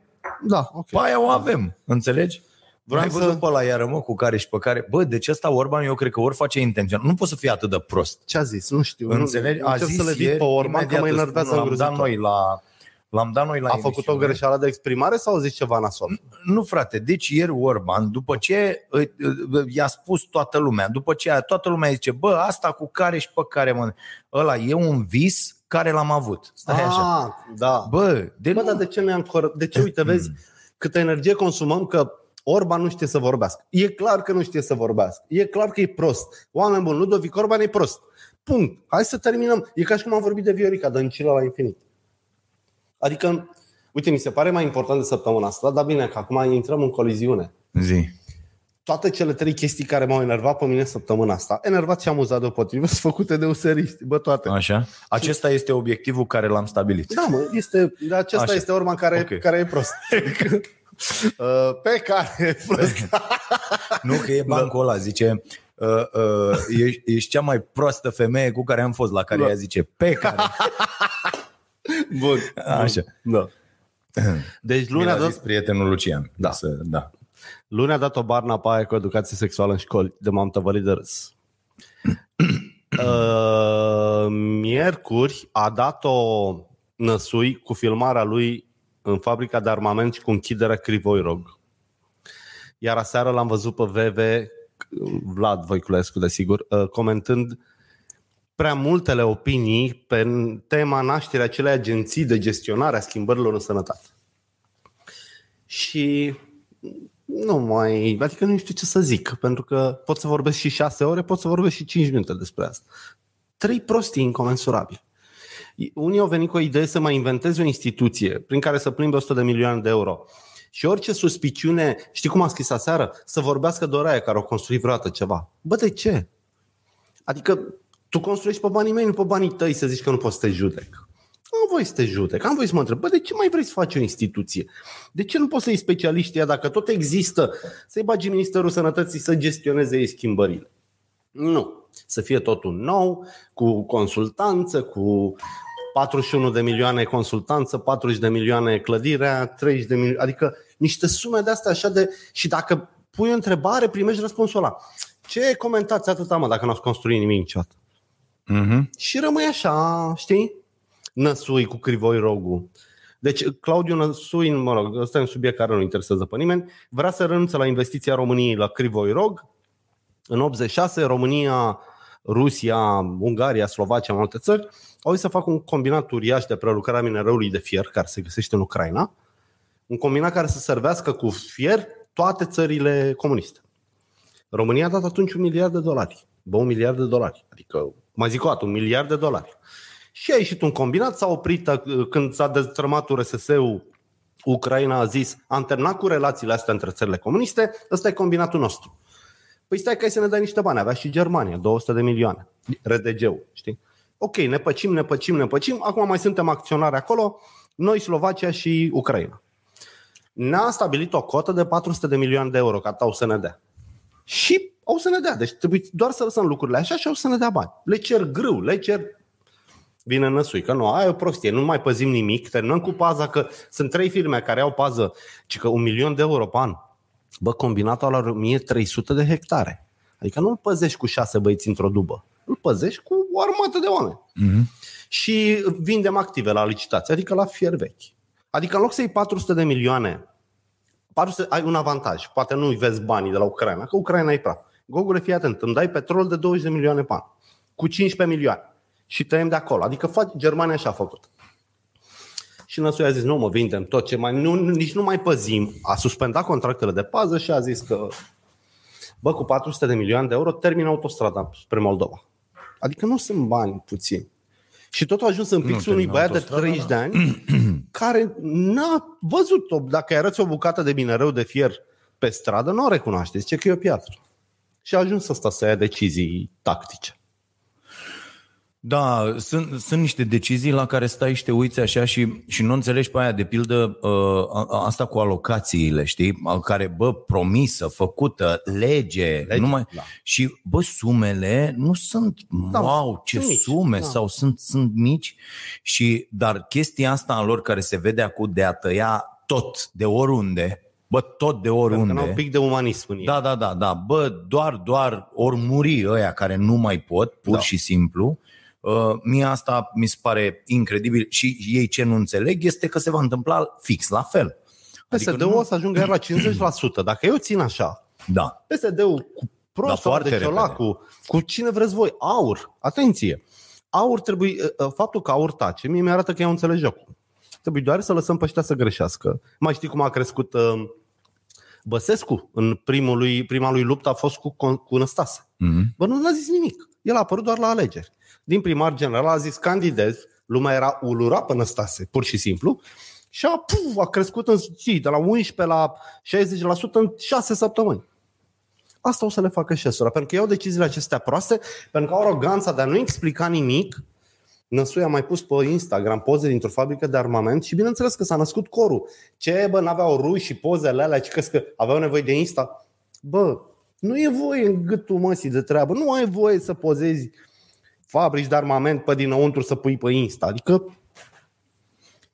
Da, ok. Pe aia o avem. Înțelegi? Vreau Ai să- văzut pe ăla iară, mă, cu care și pe care... Bă, deci ăsta Orban, eu cred că ori face intenționat. Nu poți să fii atât de prost. Ce a zis? Nu știu. Înțelegi? Nu, A încerc zis să le zic ieri, pe Orban că imediat mă îți enervează spun, L-am dat îngrozitor. noi la... L-am dat noi la A făcut o emisiune. greșeală de exprimare sau a zis ceva nasol? Nu, frate, deci ieri Orban, după ce uh, uh, i-a spus toată lumea, după ce toată lumea zice, bă, asta cu care și pe care, mă, ăla e un vis care l-am avut. Stai așa. Ah, da. Bă, de Bă, nu... dar de ce ne-am cor- De ce, uite, vezi, câtă energie consumăm că Orban nu știe să vorbească. E clar că nu știe să vorbească. E clar că e prost. Oameni buni, Ludovic Orban e prost. Punct. Hai să terminăm. E ca și cum am vorbit de Viorica, Dăncilă la infinit. Adică, uite, mi se pare mai important de săptămâna asta, dar bine, că acum intrăm în coliziune. Zi. Toate cele trei chestii care m-au enervat pe mine săptămâna asta, enervat și amuzat deopotrivă, sunt făcute de useriști. Bă, toate. Așa? Acesta este obiectivul care l-am stabilit. Da, mă, este, de acesta Așa. este Orban care, Ok. care e prost. Adică, uh, pe care e prost. Nu că e bancul ăla, zice uh, uh, ești, ești cea mai proastă femeie cu care am fost, la care Da. ea zice pe care. Bun. Așa. Da. Deci Mi luni a, l-a zis dat, prietenul Lucian. Da. Să, da. luni a dat o barna pe aia cu educație sexuală în școli, de m-am tăvălit de râs. Uh, miercuri a dat o năsui cu filmarea lui în fabrica de armament și cu închiderea Crivoirog. Iar aseară l-am văzut pe VV, Vlad Voiculescu, desigur, uh, comentând prea multele opinii pe tema nașterea acelei agenții de gestionare a schimbărilor în sănătate. Și nu mai, adică nu știu ce să zic, pentru că pot să vorbesc și șase ore, pot să vorbesc și cinci minute despre asta. Trei prostii incomensurabili. Unii au venit cu o idee să mai inventeze o instituție prin care să plimbe 100 de milioane de euro. Și orice suspiciune, știi cum am scris aseară? Să vorbească de aia care au construit vreodată ceva. Bă, de ce? Adică tu construiești pe banii mei, nu pe banii tăi să zici că nu poți să te judec. Am voie să te judec, am voie să mă întreb, bă, de ce mai vrei să faci o instituție? De ce nu poți să iei specialiștii ăia, dacă tot există, să-i bagi Ministerul Sănătății să gestioneze ei schimbările? Nu. Să fie totul nou, cu consultanță, cu 41 de milioane consultanță, 40 de milioane clădirea, 30 de milioane, adică niște sume de astea așa de... Și dacă pui o întrebare, primești răspunsul ăla. Ce comentați atâta, mă, dacă nu ați construit nimic niciodată? Mm-hmm. Și rămâi așa, știi? Năsui cu crivoi rogu. Deci Claudiu Năsui, mă rog, ăsta e un subiect care nu interesează pe nimeni, vrea să renunțe la investiția României la crivoi rog. În 86, România, Rusia, Ungaria, Slovacia, în alte țări, au zis să facă un combinat uriaș de prelucrare a minereului de fier, care se găsește în Ucraina, un combinat care să servească cu fier toate țările comuniste. România a dat atunci un miliard de dolari. Bă, un miliard de dolari. Adică, mai zic o dată, un miliard de dolari. Și a ieșit un combinat, s-a oprit uh, când s-a destrămat URSS-ul, Ucraina a zis, am terminat cu relațiile astea între țările comuniste, ăsta e combinatul nostru. Păi stai că să ne dai niște bani, avea și Germania, 200 de milioane, RDG-ul, știi? Ok, ne păcim, ne păcim, ne păcim, acum mai suntem acționari acolo, noi, Slovacia și Ucraina. Ne-a stabilit o cotă de 400 de milioane de euro ca tau să ne dea. Și au să ne dea. Deci trebuie doar să lăsăm lucrurile așa și au să ne dea bani. Le cer grâu, le cer vine năsui, că nu, aia e o prostie, nu mai păzim nimic, terminăm cu paza că sunt trei firme care au pază, ci că un milion de euro pe an. Bă, combinatul la 1300 de hectare. Adică nu îl păzești cu șase băieți într-o dubă, îl păzești cu o armată de oameni. Mm-hmm. Și vindem active la licitație, adică la fier vechi. Adică în loc să iei 400 de milioane, 400, ai un avantaj, poate nu vezi banii de la Ucraina, că Ucraina e praf. Gogule, fii atent, îmi dai petrol de 20 de milioane pe an, cu 15 milioane și tăiem de acolo. Adică fac, Germania așa a făcut. Și Năsui a zis, nu mă, vindem tot ce mai, nu, nici nu mai păzim. A suspendat contractele de pază și a zis că, bă, cu 400 de milioane de euro termină autostrada spre Moldova. Adică nu sunt bani puțini. Și tot a ajuns în pixul unui băiat de 30 de ani care n-a văzut-o. Dacă îi arăți o bucată de minereu de fier pe stradă, nu o recunoaște. Zice că e o piatră. Și a ajuns asta să ia decizii tactice. Da, sunt, sunt niște decizii la care stai și te uiți așa și, și nu înțelegi pe aia, de pildă, uh, asta cu alocațiile, știi? Care, bă, promisă, făcută, lege, lege numai... Da. și, bă, sumele nu sunt, da, wow, ce sunt sume, mici, da. sau sunt, sunt mici, și, dar chestia asta a lor care se vede acum de a tăia tot, de oriunde, Bă, tot de oriunde. Pentru că un pic de umanism în ei. Da, da, da, da. Bă, doar, doar ori muri ăia care nu mai pot, pur da. și simplu. Uh, mie asta mi se pare incredibil și ei ce nu înțeleg este că se va întâmpla fix la fel. PSD-ul adică nu... o să ajungă la 50%. Dacă eu țin așa, da. PSD-ul cu Pro da, de Ciolacu, cu cine vreți voi, aur, atenție. Aur trebuie, uh, uh, faptul că aur tace, mie mi-arată că eu înțeleg jocul. Trebuie doar să lăsăm pe ăștia să greșească. Mai știi cum a crescut uh, Băsescu în primul lui, prima lui luptă a fost cu, cu Năstase. Mm-hmm. Bă, nu a zis nimic. El a apărut doar la alegeri din primar general a zis candidez, lumea era ulura până stase, pur și simplu, și a, puf, a crescut în zi, de la 11 la 60% în 6 săptămâni. Asta o să le facă și pentru că iau deciziile acestea proaste, pentru că au aroganța de a nu explica nimic. Năsui a mai pus pe Instagram poze dintr-o fabrică de armament și bineînțeles că s-a născut corul. Ce, bă, n-aveau ruși și pozele alea, ci că aveau nevoie de Insta. Bă, nu e voie în gâtul măsii de treabă, nu ai voie să pozezi fabrici de armament pe dinăuntru să pui pe Insta. Adică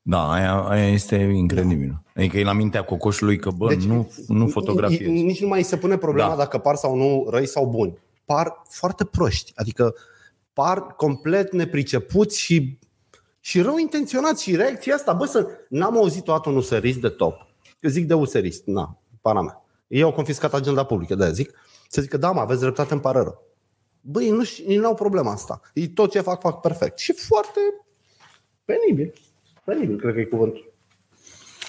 da, aia, aia este incredibil. Da. Adică e la mintea cocoșului că, bă, deci, nu, nu fotografiezi. Nici nu mai se pune problema da. dacă par sau nu răi sau buni. Par foarte proști. Adică par complet nepricepuți și, și rău intenționați. Și reacția asta, bă, să n-am auzit o dată un userist de top. Eu zic de userist, na, pana mea. Ei au confiscat agenda publică, de zic. Să zic că da, mă, aveți dreptate, îmi pare rău. Băi, nu, ei nu au problema asta. Ei tot ce fac, fac perfect. Și foarte penibil. Penibil, cred că e cuvântul.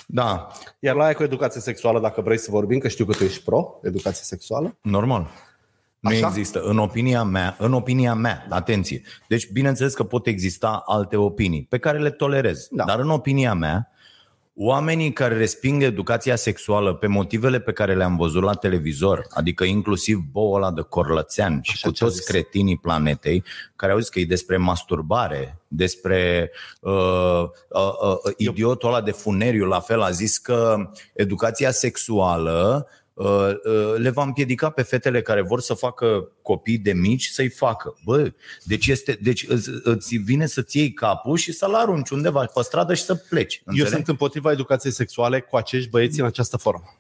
Da. Iar la aia cu educație sexuală, dacă vrei să vorbim, că știu că tu ești pro educație sexuală. Normal. Nu Așa? există. În opinia mea, în opinia mea, atenție. Deci, bineînțeles că pot exista alte opinii pe care le tolerez. Da. Dar în opinia mea, Oamenii care resping educația sexuală pe motivele pe care le-am văzut la televizor, adică inclusiv boul ăla de corlățean și Așa cu toți zis. cretinii planetei, care au zis că e despre masturbare, despre uh, uh, uh, idiotul ăla de funeriu, la fel a zis că educația sexuală Uh, uh, le va împiedica pe fetele care vor să facă copii de mici să-i facă. Bă, deci, este, deci îți, îți vine să-ți iei capul și să-l arunci undeva pe stradă și să pleci. Înțeleg? Eu sunt împotriva educației sexuale cu acești băieți în această formă.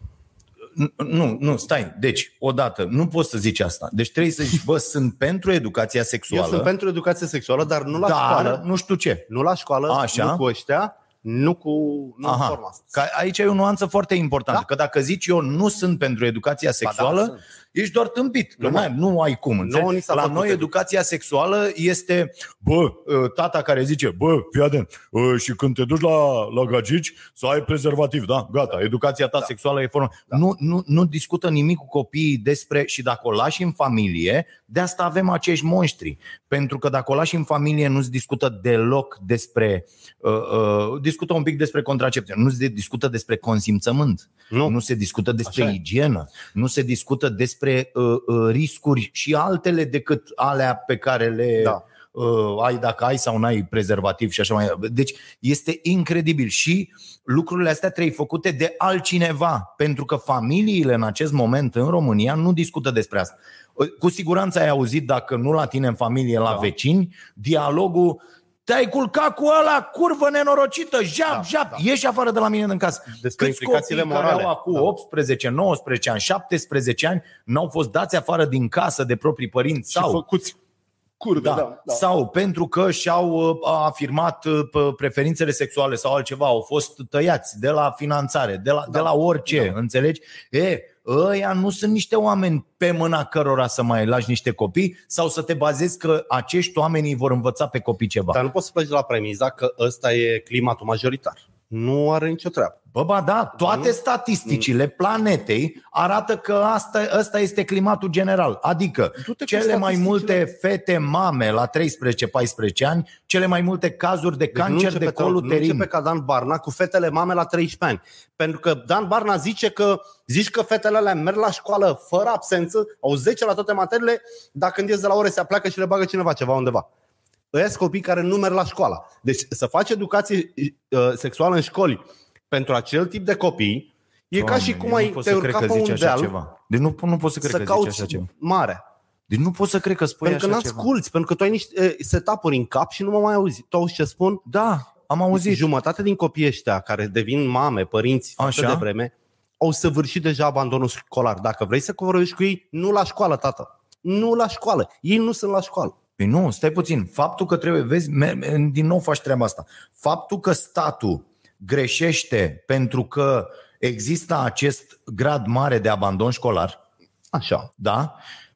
Nu, nu, stai. Deci, odată, nu poți să zici asta. Deci trebuie să zici, bă, sunt pentru educația sexuală. Eu sunt pentru educație sexuală, dar nu la dar, școală. nu știu ce. Nu la școală, Așa. nu cu ăștia, nu cu nu Aha. forma asta. Că aici e o nuanță foarte importantă, da? că dacă zici eu nu sunt pentru educația sexuală, ba da, ești doar tâmpit. Că Nu, mă. n-ai- nu ai cum. înțelegi? ni s-a La făcut noi educație. educația sexuală este, bă, ă, tata care zice, bă, fii atent, ă, și când te duci la, la gagici, să ai prezervativ, da, gata, educația ta da. sexuală e formă. Da. Nu, nu, nu discută nimic cu copiii despre, și dacă o lași în familie, de asta avem acești monștri. Pentru că dacă o lași în familie, nu se discută deloc despre, uh, uh, discută un pic despre contracepție, nu se discută despre consimțământ, Nu. nu se discută despre Așa e. igienă, nu se discută despre uh, uh, riscuri și altele decât alea pe care le Da. uh, ai dacă ai sau n-ai prezervativ și așa mai Deci este incredibil și lucrurile astea trebuie făcute de altcineva, pentru că familiile în acest moment în România nu discută despre asta. Uh, Cu siguranță ai auzit, dacă nu la tine în familie, la Da. vecini, dialogul te-ai culcat cu ăla, curvă nenorocită, jap, Da, jap, da. ieși afară de la mine din casă. Despre Câți implicațiile copii care morale. au acum Da. 18, 19 ani, 17 ani n-au fost dați afară din casă de proprii părinți Și sau făcuți curve, da, da, da. Sau pentru că și-au uh, afirmat uh, p- preferințele sexuale sau altceva, au fost tăiați de la finanțare, de la, de la orice, da. înțelegi? E, ăia nu sunt niște oameni pe mâna cărora să mai lași niște copii sau să te bazezi că acești oameni îi vor învăța pe copii ceva. Dar nu poți să pleci de la premiza că ăsta e climatul majoritar. Nu are nicio treabă. Bă, ba da, toate Nu. statisticile planetei arată că asta, ăsta este climatul general. Adică Du-te cu cele mai statisticile. multe fete mame la 13-14 ani, cele mai multe cazuri de Deci nu cancer începe de ca- col Nu uterin. începe ca Dan Barna cu fetele mame la 13 ani. Pentru că Dan Barna zice că zici că fetele alea merg la școală fără absență, au 10 la toate materiile, dar când ies de la ore se apleacă și le bagă cineva ceva undeva. Ăia sunt copii care nu merg la școală. Deci să faci educație uh, sexuală în școli pentru acel tip de copii e ca și cum eu ai nu pot te să cred urca că pe zici un așa deal ceva. Deci nu, nu pot să cred să că zici așa cauți ceva. mare. Deci nu pot să cred că spui Pentru că așa nu ceva. asculți, pentru că tu ai niște eh, setup-uri în cap și nu mă mai auzi. Tu auzi ce spun? Da, am auzit. Jumătate din copiii ăștia care devin mame, părinți foarte Așa. de vreme, au săvârșit deja abandonul școlar. Dacă vrei să vorbești cu ei, nu la școală, tată. Nu la școală. Ei nu sunt la școală. Păi nu, stai puțin. Faptul că trebuie, vezi, me- me- din nou faci treaba asta. Faptul că statul greșește pentru că există acest grad mare de abandon școlar, Așa. da?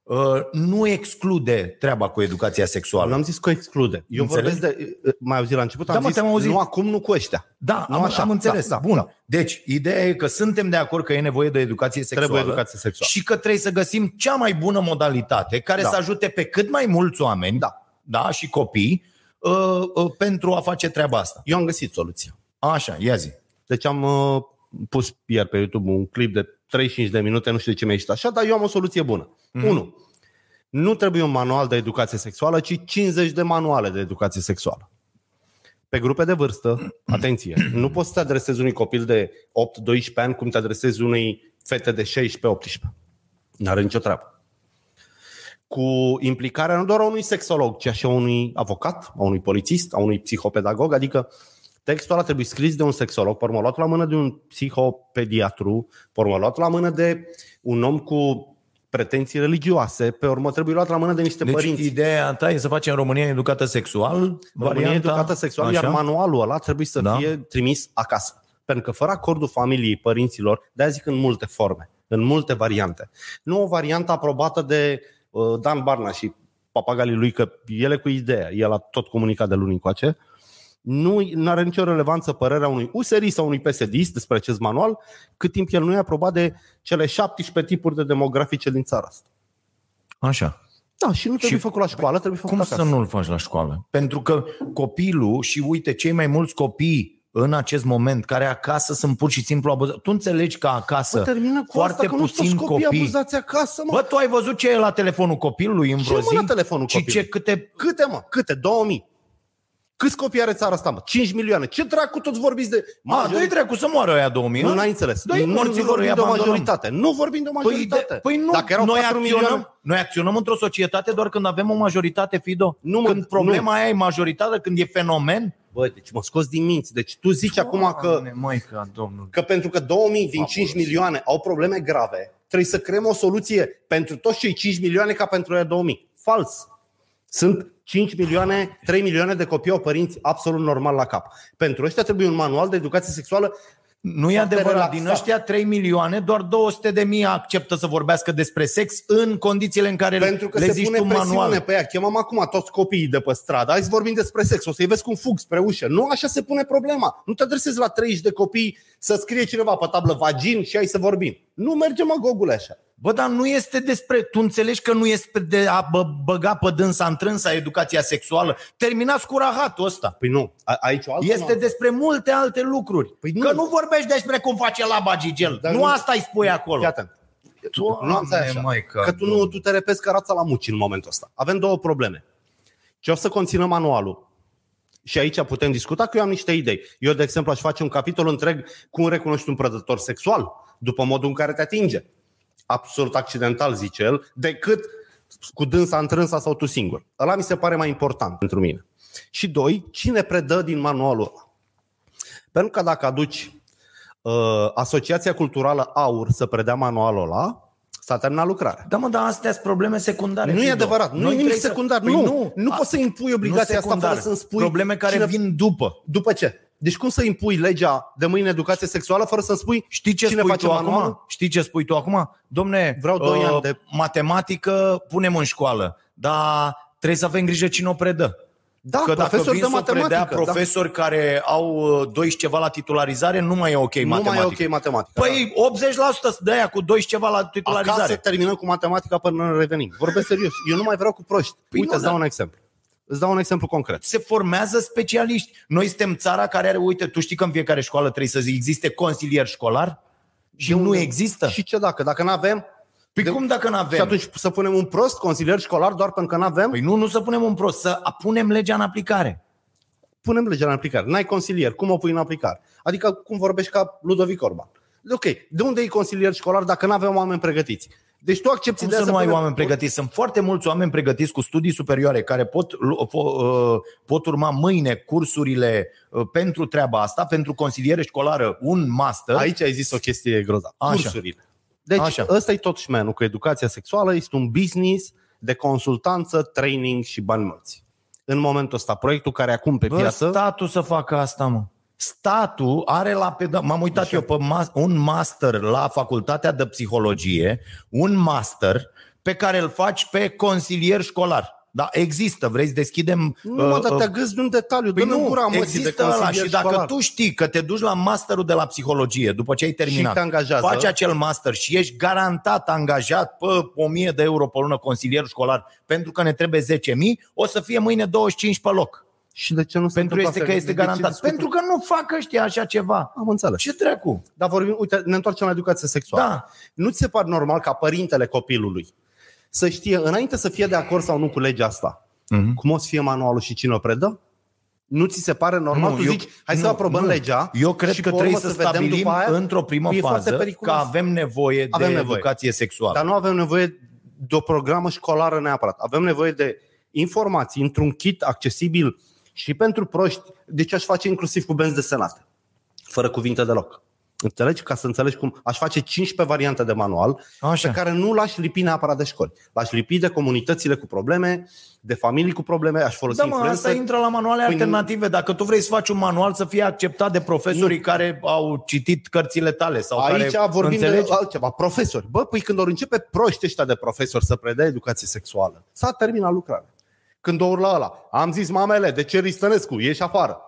Uh, Nu exclude treaba cu educația Nu sexuală. am zis că exclude. Eu Înțelegi? vorbesc de... eh, Mai auzit la început? Da, am mă, zis, te-am auzit. nu acum, nu cu ăștia. Da, Nu am, așa. am înțeles. Da, da, Bun. da. Deci, ideea e că suntem de acord că e nevoie de educație sexuală. Trebuie educație sexuală. Și că trebuie să găsim cea mai bună modalitate care Da. să ajute pe cât mai mulți oameni Da. Da, și copii uh, uh, pentru a face treaba asta. Eu am găsit soluția. Așa, ia zi. Deci am uh, pus ieri pe YouTube un clip de 35 de minute, nu știu de ce mi-a ieșit așa, dar eu am o soluție bună. Mhm. Mm. Unu, nu trebuie un manual de educație sexuală, ci 50 de manuale de educație sexuală. Pe grupe de vârstă, atenție, nu poți să te adresezi unui copil de 8-12 ani cum te adresezi unei fete de 16-18. N-are nicio treabă. Cu implicarea nu doar a unui sexolog, ci și a unui avocat, a unui polițist, a unui psihopedagog, adică Textul ăla trebuie scris de un sexolog, pe urmă luat la mână de un psihopediatru, pe urmă luat la mână de un om cu pretenții religioase, pe urmă trebuie luat la mână de niște Deci părinți. ideea ta e să facem România educată sexual, România varianta, educată sexual, așa? iar manualul ăla trebuie să Da. da. fie trimis acasă. Pentru că fără acordul familiei, părinților, de zic în multe forme, în multe variante. Nu o variantă aprobată de uh, Dan Barna și papagalii lui, că ele cu ideea, el a tot comunicat de luni încoace, nu are nicio relevanță părerea unui USR sau unui PSD despre acest manual, cât timp el nu e aprobat de cele 17 tipuri de demografice din țara asta. Așa. Da, și nu trebuie Și- făcut la școală, trebuie făcut Cum acasă. să nu-l faci la școală? Pentru că copilul și uite, cei mai mulți copii în acest moment care acasă sunt pur și simplu abuzați. Tu înțelegi că acasă Bă, termină cu foarte asta, că nu sunt puțin toți copii, copii. abuzați acasă, mă. Bă, tu ai văzut ce e la telefonul copilului în Ce, vreo mă, zi? la telefonul și copilului? ce câte... Câte, mă? Câte? 2000. Câți copii are țara asta, mă? 5 milioane. Ce dracu toți vorbiți de... Ma, dă-i dracu să moară ăia 2000, Nu, nu? n-ai înțeles. Dă-i nu, morților, nu vorbim îi de o abandonăm. majoritate. Nu vorbim de o Păi, majoritate. de, păi nu, Dacă erau noi 4 acționăm, milioane... noi acționăm într-o societate doar când avem o majoritate, Fido. Nu, mă, când problema nu. aia e majoritară, când e fenomen. Bă, deci mă scos din minți. Deci tu zici acum că, Doamne, Măica, domnul. că pentru că 2000 din 5 milioane au probleme grave, trebuie să creăm o soluție pentru toți cei 5 milioane ca pentru aia 2000. Fals. Sunt 5 milioane, 3 milioane de copii au părinți absolut normal la cap. Pentru ăștia trebuie un manual de educație sexuală Nu e Foarte adevărat. relaxat. Din ăștia 3 milioane, doar 200 de mii acceptă să vorbească despre sex în condițiile în care Pentru că le se zici pune tu presiune manual. pe ea. Chemăm acum toți copiii de pe stradă. Hai să vorbim despre sex. O să-i vezi cum fug spre ușă. Nu așa se pune problema. Nu te adresezi la 30 de copii să scrie cineva pe tablă vagin și hai să vorbim. Nu merge mă gogule așa. Bă, dar nu este despre... Tu înțelegi că nu este de a bă, băga pe dânsa în trânsa educația sexuală? Terminați cu rahatul ăsta. Păi nu. A, aici o altă Este nuanță. despre multe alte lucruri. Păi că nu. nu vorbești despre cum face laba Gigel. Dar nu nu- asta îi spui acolo. Fii atent. Doamne, Nuanța e așa. măi, că- că tu nu tu te repezi ca rața la muci în momentul ăsta. Avem două probleme. Ce o să conțină manualul? Și aici putem discuta că eu am niște idei. Eu, de exemplu, aș face un capitol întreg cum recunoști un prădător sexual, după modul în care te atinge. Absolut accidental, zice el, decât cu dânsa, întrânsa sau tu singur. Ăla mi se pare mai important pentru mine. Și doi, cine predă din manualul ăla? Pentru că dacă aduci uh, Asociația Culturală Aur să predea manualul ăla, s-a terminat lucrarea. Da, mă, dar astea sunt probleme secundare. Nu e Fido. adevărat, nu Noi e nimic trebuie să- secundar. Păi nu, nu, nu A- poți să impui obligația asta secundar. fără să-mi spui Probleme care cine- vin după. După ce? Deci cum să impui legea de mâine educație sexuală fără să-mi spui Știi ce cine spui face tu manualul? acum? Știi ce spui tu acum? Domne, Vreau doi ani de- matematică punem în școală, dar trebuie să avem grijă cine o predă. Da, că dacă profesor vin de să predea matematică. da. profesori care au uh, doi și ceva la titularizare, nu mai e ok Nu matematică. mai e ok matematică. Păi 80% de aia cu doi și ceva la da. titularizare. Acasă terminăm cu matematica până ne revenim. Vorbesc serios. Eu nu mai vreau cu proști. Păi Uite, nu, îți dau dar- un exemplu. Îți dau un exemplu concret. se formează specialiști. Noi suntem țara care are, uite, tu știi că în fiecare școală trebuie să existe consilier școlar și nu unde- există. Și ce dacă? Dacă nu avem, Păi de- cum dacă nu avem? și atunci să punem un prost consilier școlar doar pentru că nu avem? Păi nu, nu să punem un prost, să punem legea în aplicare. punem legea în aplicare. N-ai consilier, cum o pui în aplicare? Adică cum vorbești ca Ludovic Orban. Ok, de unde e consilier școlar dacă nu avem oameni pregătiți? Deci tu accepti Cum ideea să nu ai punem- oameni pregătiți? Sunt foarte mulți oameni pregătiți cu studii superioare care pot, lu- fo- uh, pot urma mâine cursurile uh, pentru treaba asta, pentru consiliere școlară, un master. Aici ai zis o chestie grozavă. Așa. Cursurile. Deci Așa. ăsta e tot șmenul cu educația sexuală. Este un business de consultanță, training și bani mulți. În momentul ăsta, proiectul care acum pe Bă, piață... statul să facă asta, mă. Statul are la peda- m-am uitat Așa. eu pe ma- un master la facultatea de psihologie, un master pe care îl faci pe consilier școlar. Da, există, vrei să deschidem Nu, mă, uh, dar uh, te agâzi, nu detaliu. Păi Dă-mi nu, gura mății de există ăla consilier și dacă școlar. tu știi că te duci la masterul de la psihologie după ce ai terminat, te angajează. faci acel master și ești garantat angajat pe 1000 de euro pe lună consilier școlar pentru că ne trebuie 10.000, o să fie mâine 25 pe loc. Și de ce nu se Pentru întâmplă este asta? că este De ce garantat. discutăm? Pentru că nu fac ăștia așa ceva. Am înțeles. Ce dracu? Dar vorbim, uite, ne întoarcem la educație sexuală. Da. Nu ți se pare normal ca părintele copilului să știe, înainte să fie de acord sau nu cu legea asta, Mhm. cum o să fie manualul și cine o predă? Nu ți se pare normal? Nu, tu eu- zici, hai să nu, aprobăm nu. legea Eu cred și că pe urmă trebuie să vedem stabilim după aia? într-o primă E foarte fază că periculos. avem nevoie Avem de nevoie. educație sexuală. Dar nu avem nevoie de o programă școlară neapărat. Avem nevoie de informații într-un kit accesibil și pentru proști. Deci aș face inclusiv cu benzi desenate. Fără cuvinte deloc. Înțelegi? Ca să înțelegi cum aș face 15 variante de manual Așa. pe care nu l-aș lipi neapărat de școli. L-aș lipi de comunitățile cu probleme, de familii cu probleme, aș folosi Da, mă, asta influencer. intră la manuale Păi nu- alternative. Dacă tu vrei să faci un manual să fie acceptat de profesorii care au citit cărțile tale sau Aici care vorbim înțelegi? de altceva, profesori. Bă, păi când ori începe proști ăștia de profesori să predea educație sexuală, s-a terminat lucrarea. Când o urla ăla, am zis mamele, de ce Ristănescu, ieși afară.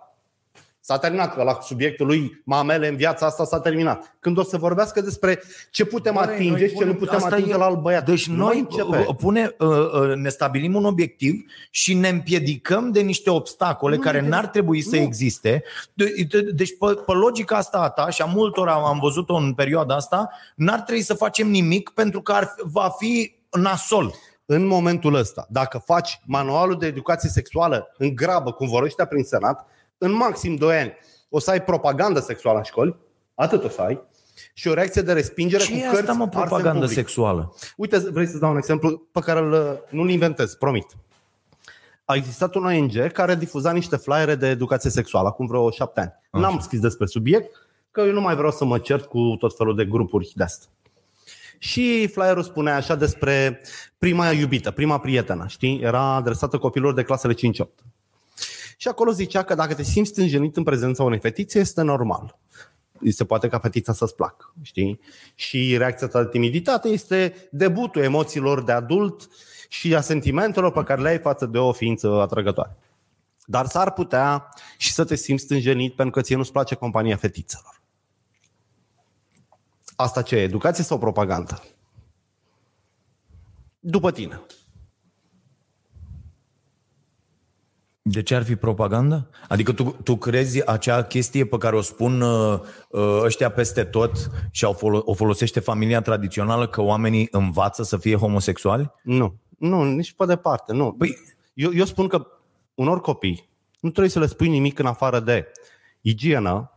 S-a terminat, că la subiectul lui mamele în viața asta s-a terminat. Când o să vorbească despre ce putem Băi, atinge noi și ce nu punem- putem asta atinge e- la alt băiat. Deci Nu noi mai începe. uh, pune, uh, uh, ne stabilim un obiectiv și ne împiedicăm de niște obstacole Nu, care nu, n-ar trebui să nu. existe. De- de- Deci pe, pe logica asta a ta și a multora am văzut-o în perioada asta, n-ar trebui să facem nimic pentru că ar, va fi nasol. În momentul ăsta, dacă faci manualul de educație sexuală în grabă, cum vor ăștia prin Senat, în maxim 2 ani o să ai propagandă sexuală în școli, atât o să ai, și o reacție de respingere Ce cu e cărți asta, mă, arse în propagandă public. sexuală? Uite, vrei să-ți dau un exemplu pe care îl, nu-l inventez, promit. A existat un ONG care difuza niște flyere de educație sexuală acum vreo șapte ani. Așa. N-am scris despre subiect, că eu nu mai vreau să mă cert cu tot felul de grupuri de astea. Și flyerul spunea așa despre prima iubită, prima prietenă, știi? Era adresată copilor de clasele 5-8. Și acolo zicea că dacă te simți stânjenit în prezența unei fetițe, este normal. se poate ca fetița să-ți placă, știi? Și reacția ta de timiditate este debutul emoțiilor de adult și a sentimentelor pe care le ai față de o ființă atrăgătoare. Dar s-ar putea și să te simți stânjenit pentru că ție nu-ți place compania fetițelor. Asta ce e? Educație sau propagandă? După tine. De ce ar fi propaganda? Adică tu, tu crezi acea chestie pe care o spun uh, uh, ăștia peste tot și o, folo- o folosește familia tradițională că oamenii învață să fie homosexuali? Nu. Nu, nici pe departe. Nu. Păi, Eu, eu spun că unor copii nu trebuie să le spui nimic în afară de igienă,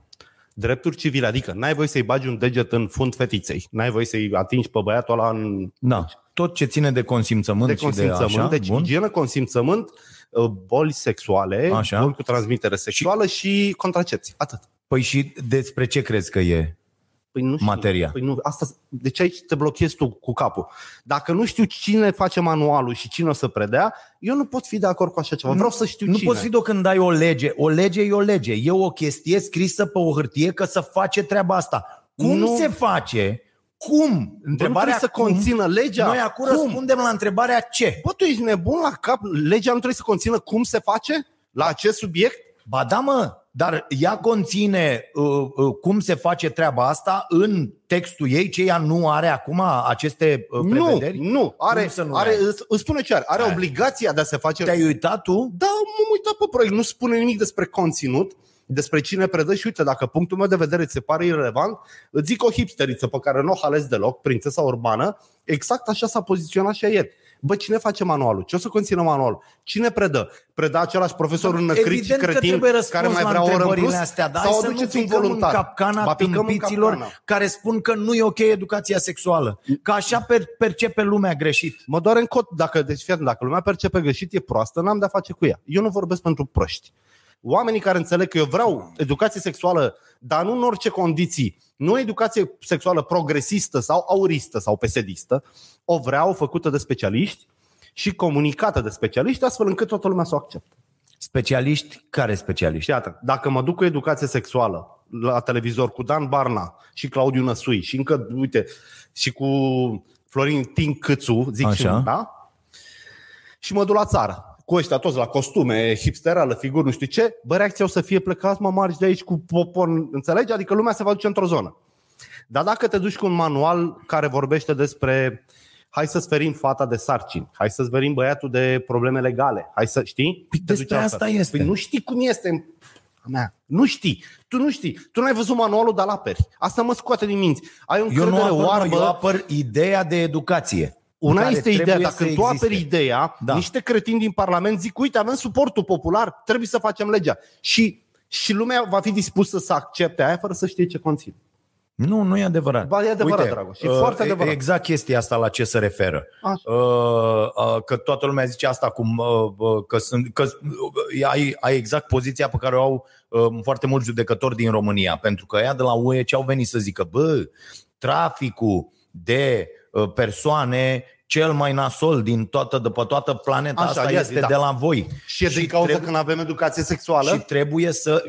drepturi civile, adică n-ai voie să-i bagi un deget în fund fetiței, n-ai voie să-i atingi pe băiatul ăla în da, tot ce ține de consimțământ de și de consimțământ, așa, deci bun. igienă, consimțământ, uh, boli sexuale, Așa. boli cu transmitere sexuală și contracepție. Atât. Păi și despre ce crezi că e? Păi nu știu. Materia. Păi nu, asta, deci aici te blochezi tu cu capul. Dacă nu știu cine face manualul și cine o să predea, eu nu pot fi de acord cu așa ceva. Vreau să știu Nu cine. poți fi doar când ai o lege. O lege e o lege. E o chestie scrisă pe o hârtie că să face treaba asta. Cum Nu. se face? Cum? Întrebarea să cum? conțină legea. Noi acum Cum? răspundem la întrebarea ce. Bă, tu ești nebun la cap? Legea nu trebuie să conțină cum se face la acest subiect? Ba da, mă, dar ea conține uh, uh, cum se face treaba asta în textul ei, ce ea nu are acum aceste uh, Nu, prevederi? nu. Are, Cum să nu are, ai? îți- îți spune ce are. Are Hai. obligația de a se face... Te-ai uitat tu? Da, m-am uitat pe proiect. Nu spune nimic despre conținut, despre cine predă și uite, dacă punctul meu de vedere ți se pare irrelevant, îți zic o hipsteriță pe care nu o halez deloc, prințesa urbană, exact așa s-a poziționat și ea ieri. Bă, cine face manualul? Ce o să conțină manualul? Cine predă? Predă același profesor în și Evident că cretin trebuie răspuns care mai la vrea o oră în întrebările plus? astea, dar sau hai să nu aduceți un picăm în voluntar? capcana Ba, picăm în tâmpiților capcana. care spun că nu e ok educația sexuală. Că așa per- percepe lumea greșit. Mă doare în cot dacă, deci fii atent, dacă lumea percepe greșit, e proastă, n-am de-a face cu ea. Eu nu vorbesc pentru proști. Oamenii care înțeleg că eu vreau educație sexuală, dar nu în orice condiții, nu educație sexuală progresistă sau auristă sau pesedistă, o vreau făcută de specialiști și comunicată de specialiști, astfel încât toată lumea să o accepte. Specialiști? Care specialiști? Și iată, dacă mă duc cu educație sexuală la televizor cu Dan Barna și Claudiu Năsui și încă, uite, și cu Florin Tincâțu, zic Așa. și eu, da? Și mă duc la țară cu ăștia toți la costume, hipsterală, figuri, nu știu ce, bă, reacția o să fie plecați, mă margi de aici cu popon, înțelegi? Adică lumea se va duce într-o zonă. Dar dacă te duci cu un manual care vorbește despre hai să-ți ferim fata de sarcini, hai să-ți ferim băiatul de probleme legale, hai să știi? Te despre duci altfel. asta este. Păi nu știi cum este mea. Nu știi. Tu nu știi. Tu nu ai văzut manualul de la peri. Asta mă scoate din minți. Ai o Eu nu încredere apăr, oarbă. eu apăr ideea de educație. Una care este ideea, trebuie dacă să tu existe. aperi ideea, Da. da. niște cretini din Parlament zic, uite, avem suportul popular, trebuie să facem legea. Și, și lumea va fi dispusă să accepte aia fără să știe ce conține. Nu, nu e adevărat. Ba, e adevărat, Uite, Dragoș, e uh, foarte adevărat. Exact chestia asta la ce se referă. Așa. Uh, uh, că toată lumea zice asta cum uh, uh, că, sunt, că uh, ai, ai exact poziția pe care o au uh, foarte mulți judecători din România. Pentru că ea de la UE ce au venit să zică, bă, traficul de uh, persoane cel mai nasol din toată, de pe toată planeta Așa, asta ia este zi, da. de la voi. Și e din cauza trebuie- că nu avem educație sexuală, și trebuie să...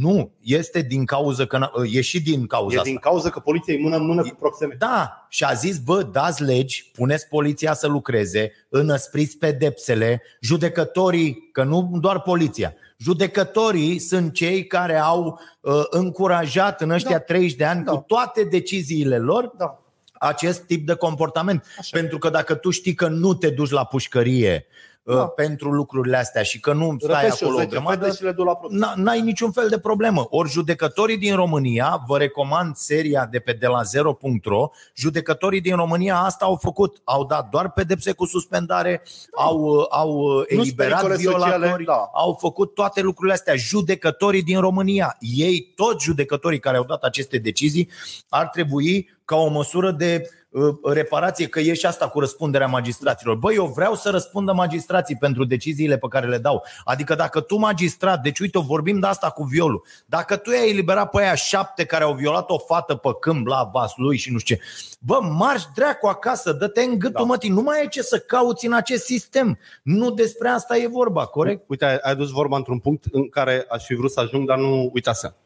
Nu, este din cauza că... n- E și din cauza e asta. din cauza că poliția e mână în mână cu proxemitate. Da, și a zis, bă, dați legi, puneți poliția să lucreze, înăspriți pedepsele, judecătorii, că nu doar poliția, judecătorii sunt cei care au uh, încurajat în ăștia Da. 30 de ani Da. cu toate deciziile lor Da. Acest tip de comportament. Așa. Pentru că dacă tu știi că nu te duci la pușcărie uh, Da. pentru lucrurile astea și că nu stai Repet și eu acolo o 10 grămadă, fete și le duc la producție. N- N-ai niciun fel de problemă. Ori judecătorii din România, vă recomand seria de pe de la 0.ro, judecătorii din România asta au făcut. Au dat doar pedepse cu suspendare, au, au eliberat pericole sociale, violatori, da. au făcut toate lucrurile astea. Judecătorii din România, ei, toți judecătorii care au dat aceste decizii, ar trebui ca o măsură de uh, reparație, că e și asta cu răspunderea magistraților. Băi, eu vreau să răspundă magistrații pentru deciziile pe care le dau. Adică dacă tu magistrat, deci uite, vorbim de asta cu violul, dacă tu ai eliberat pe aia șapte care au violat o fată pe câmp la Vaslui și nu știu ce, bă, marș dracu acasă, dă-te în gâtul da. Da. mătii, nu mai e ce să cauți în acest sistem. Nu despre asta e vorba, corect? Uite, ai, ai dus vorba într-un punct în care aș fi vrut să ajung, dar nu uitasem.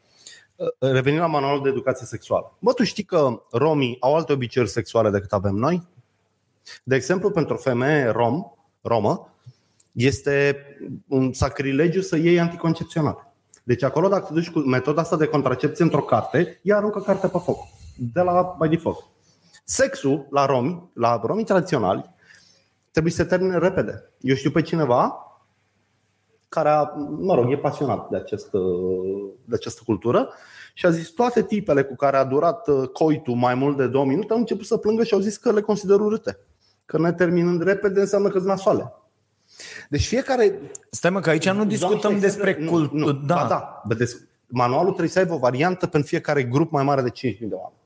Revenim la manualul de educație sexuală. Bă, tu știi că romii au alte obiceiuri sexuale decât avem noi? De exemplu, pentru o femeie rom, romă, este un sacrilegiu să iei anticoncepționale. Deci acolo, dacă te duci cu metoda asta de contracepție într-o carte, ea aruncă cartea pe foc. De la by default. Sexul la romi, la romii tradiționali, trebuie să se termine repede. Eu știu pe cineva care, a, mă rog, e pasionat de această, de această cultură și a zis toate tipele cu care a durat uh, coitul mai mult de două minute au început să plângă și au zis că le consider urâte. Că ne terminând repede înseamnă că sunt nasoale. Deci fiecare... Stai mă, că aici nu discutăm despre cultură. Nu, da. Ba, da. Manualul trebuie să aibă o variantă pentru fiecare grup mai mare de 5.000 de oameni.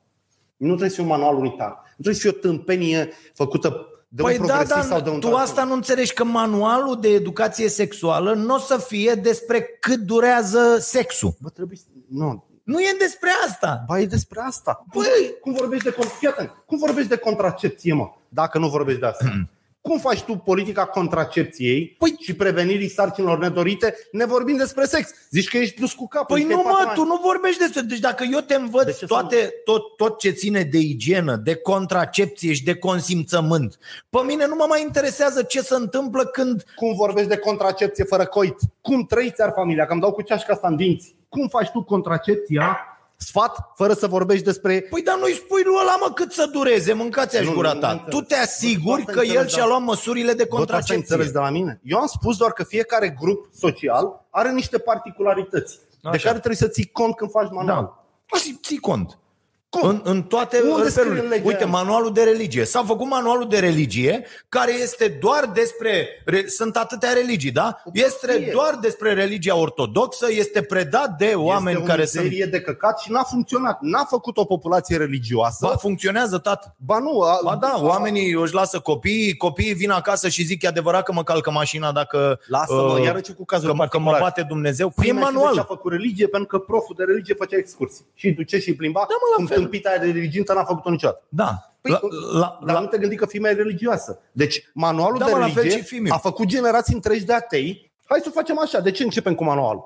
Nu trebuie să fie un manual unitar. Nu trebuie să fie o tâmpenie făcută de păi un da, progresist dar sau de un tu tradițional. asta nu înțelegi că manualul de educație sexuală nu o să fie despre cât durează sexul. Bă, trebuie să... Nu, Nu e despre asta. Ba, e despre asta. Cum, Băi! cum vorbești de con- Fii atent. cum vorbești de contracepție, mă? Dacă nu vorbești de asta. cum faci tu politica contracepției Păi- și prevenirii sarcinilor nedorite, ne vorbim despre sex? Zici că ești dus cu capul. Păi că e nu mă, patru tu ani. nu vorbești despre... Deci dacă eu te De învăț ce să toate, tot, tot ce ține de igienă, de contracepție și de consimțământ, pe mine nu mă mai interesează ce se întâmplă când... Cum vorbești de contracepție fără coit? Cum trăiți ar familia? Că îmi dau cu ceașca asta în dinți. Cum faci tu contracepția sfat fără să vorbești despre Păi dar nu-i spui lui ăla, mă, cât să dureze, mâncați-aș Nu, gura nu, ta. nu Tu înțeleg. te asiguri Bă, că asta el înțeleg, și-a da. luat măsurile de Bă, tu asta contracepție. înțelegi de la mine? Eu am spus doar că fiecare grup social are niște particularități de Așa. care trebuie să ții cont când faci manual. Da. Păi ții, ții cont. Cum? În, în toate Unde scrie felurile. în legea Uite, aia? manualul de religie. S-a făcut manualul de religie care este doar despre. re- Sunt atâtea religii, da? Este prostie. doar despre religia ortodoxă, este predat de oameni este care o sunt. mizerie de căcat și n-a funcționat. N-a făcut o populație religioasă. Ba, funcționează, tată. ba nu. A, Ba da, oamenii își lasă copiii, copiii vin acasă și zic, e adevărat că mă calcă mașina dacă... Lasă-mă, uh, iară ce cu cazul că, că mă particular. bate Dumnezeu. Păi e Păi, Ce a manual. făcut religie pentru că proful de religie făcea excursii. Și duce și plimba. Da, mă, la cum fel. Tâmpita aia de dirigintă n-a făcut-o niciodată. Da. Păi, la, la, Dar la, nu te gândi că femeia e religioasă. Deci manualul Da, de mă, la fel religie și fiul meu. a făcut generații întregi de atei. Hai să o facem așa. De ce începem cu manualul?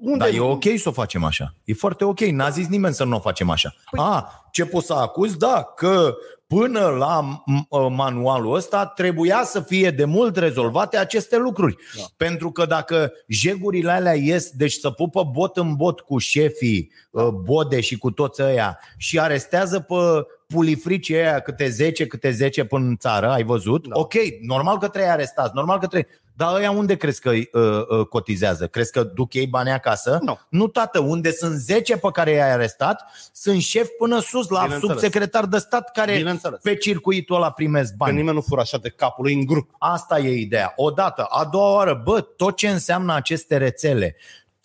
Unde Dar e ok să o facem așa. E foarte ok. N-a zis nimeni să nu o facem așa. Păi... A, ce poți să acuz? Da, că până la m- m- manualul ăsta trebuia să fie de mult rezolvate aceste lucruri. Da. Pentru că dacă jegurile alea ies, deci să pupă bot în bot cu șefii, da. bode și cu toți ăia și arestează pe pulifricii ăia câte 10, câte 10 până în țară, ai văzut? Da. Ok, normal că trebuie arestați, normal că trebuie... Dar ăia unde crezi că uh, uh, cotizează? Crezi că duc ei bani acasă? Nu. Nu, tată, unde sunt 10 pe care i-ai arestat, sunt șef până sus, la Bineînțeles. subsecretar de stat care Bineînțeles. pe circuitul ăla primesc Că bani. nimeni nu fură așa de capul lui în grup. Asta e ideea. Odată. A doua oară, bă, tot ce înseamnă aceste rețele,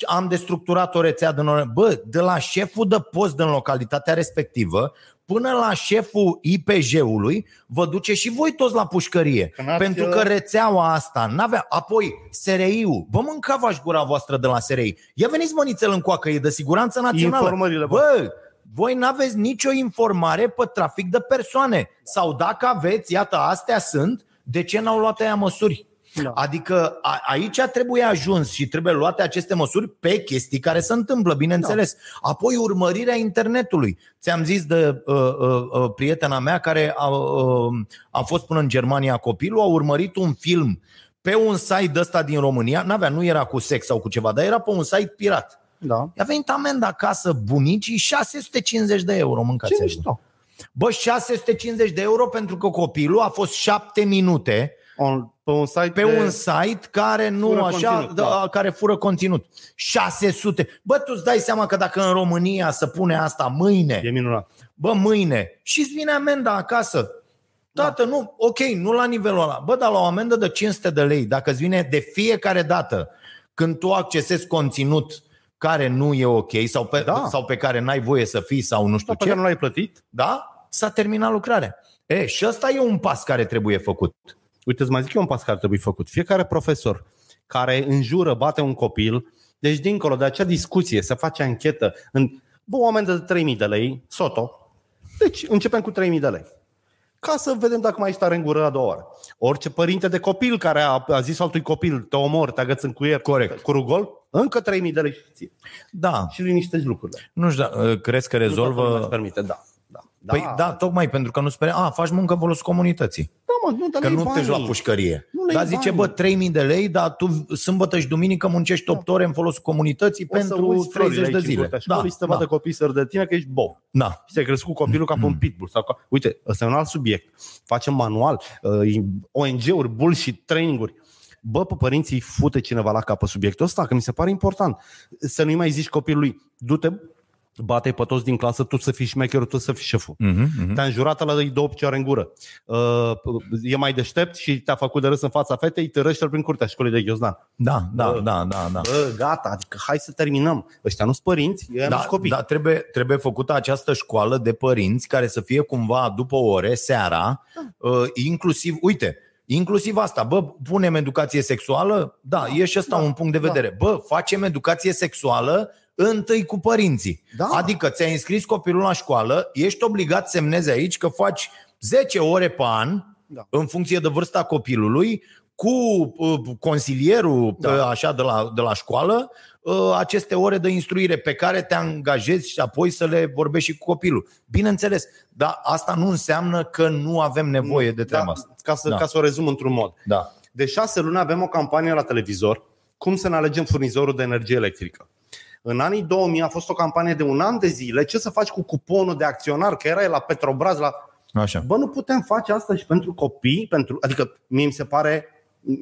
am destructurat o rețea din ore- Bă, de la șeful de post din localitatea respectivă până la șeful IPJ-ului, vă duce și voi toți la pușcărie. Că n-ați, Pentru că uh, rețeaua asta n-avea. Apoi, SRI-ul. Bă, mâncava-și gura voastră de la SRI. Ia veniți mănițel în coacă, e de siguranță națională. Informările, bă. Bă, voi n-aveți nicio informare pe trafic de persoane. Sau dacă aveți, iată, astea sunt, de ce n-au luat aia măsuri? Da. Adică a, aici trebuie ajuns și trebuie luate aceste măsuri pe chestii care se întâmplă, bineînțeles. Da. Apoi urmărirea internetului. Ți-am zis de uh, uh, uh, prietena mea care a, uh, a fost până în Germania copilul, a urmărit un film pe un site ăsta din România, n-avea, nu era cu sex sau cu ceva, dar era pe un site pirat. Da. I-a venit amenda acasă bunicii 650 de euro, mâncați Ce mișto. Bă, 650 de euro pentru că copilul a fost 7 minute On, pe un site pe un site care nu Fură așa, conținut, da, da. care fură conținut. 600. Bă, tu îți dai seama că dacă în România se pune asta mâine, E minunat. bă, mâine, și îți vine amenda acasă. Tată, nu, ok, nu la nivelul ăla. Bă, dar la o amendă de 500 de lei, dacă îți vine de fiecare dată când tu accesezi conținut care nu e ok sau pe, Da. sau pe care n-ai voie să fii sau nu știu Dar pe ce, care nu l-ai plătit? da? S-a terminat lucrarea. E, și ăsta e un pas care trebuie făcut. Uite, îți mai zic eu un pas care trebuie făcut. Fiecare profesor care înjură, bate un copil, deci dincolo de acea discuție, să face anchetă în bă, oameni de 3000 de lei, soto. Deci începem cu 3000 de lei. Ca să vedem dacă mai ești tare în gură a doua oră. Orice părinte de copil care a, a zis altui copil, te omor, te agăți în cuier Corect. cu rugol, Încă 3000 de lei și ție. Da, Și liniștești lucrurile. nu știu, da, crezi că Nu toată lumea rezolvă... îți permite, da. Da. Păi da, tocmai pentru că nu spune, a, faci muncă în folosul comunității. da mă, nu, dar Că le-ai nu te banii. la pușcărie. Nu le-ai Dar zice, banii. bă, 3000 de lei, dar tu sâmbătă și duminică muncești 8 ore în folosul comunității O să pentru uiți florile 30 de aici în zile. curtea școlii, să te da, vadă copiii să de tine că ești bob. da. Și ți-ai crescut copilul ca pe un pitbull. Sau ca... Uite, ăsta e un alt subiect. Facem manual, uh, ONG-uri, bullshit, training-uri. Bă, pe părinții fute cineva la capă subiectul ăsta, că mi se pare important. Să nu-i mai zici copilului, du-te, bate pe toți din clasă, tu să fii șmecherul, tu să fii șeful. Mhm, mhm. Te-a înjurat la două picioare în gură. Uh, e mai deștept și te-a făcut de râs în fața fetei, te răște prin curtea școlii de Ghiozdan. Da, da, Bă. da, da, da. Bă, gata, adică hai să terminăm. Ăștia nu sunt părinți, ei nu Da, sunt copii. da trebuie, trebuie făcută această școală de părinți care să fie cumva după ore, seara, uh, inclusiv, uite, inclusiv asta, bă, punem educație sexuală? Da, e și ăsta da, un punct de da. vedere. Bă, facem educație sexuală întâi cu părinții. Da. Adică ți-ai înscris copilul la școală, ești obligat să semnezi aici că faci 10 ore pe an, Da. în funcție de vârsta copilului, cu uh, consilierul Da. uh, așa de la, de la școală, uh, aceste ore de instruire pe care te angajezi și apoi să le vorbești și cu copilul. Bineînțeles, dar asta nu înseamnă că nu avem nevoie de treaba da, asta. Ca să, Da. ca să o rezum într-un mod. Da. De șase luni avem o campanie la televizor cum să ne alegem furnizorul de energie electrică. În anii 2000 a fost o campanie de un an de zile. Ce să faci cu cuponul de acționar? Că era la Petrobras, la... Așa. Bă, nu putem face asta și pentru copii? Pentru... Adică mie mi se pare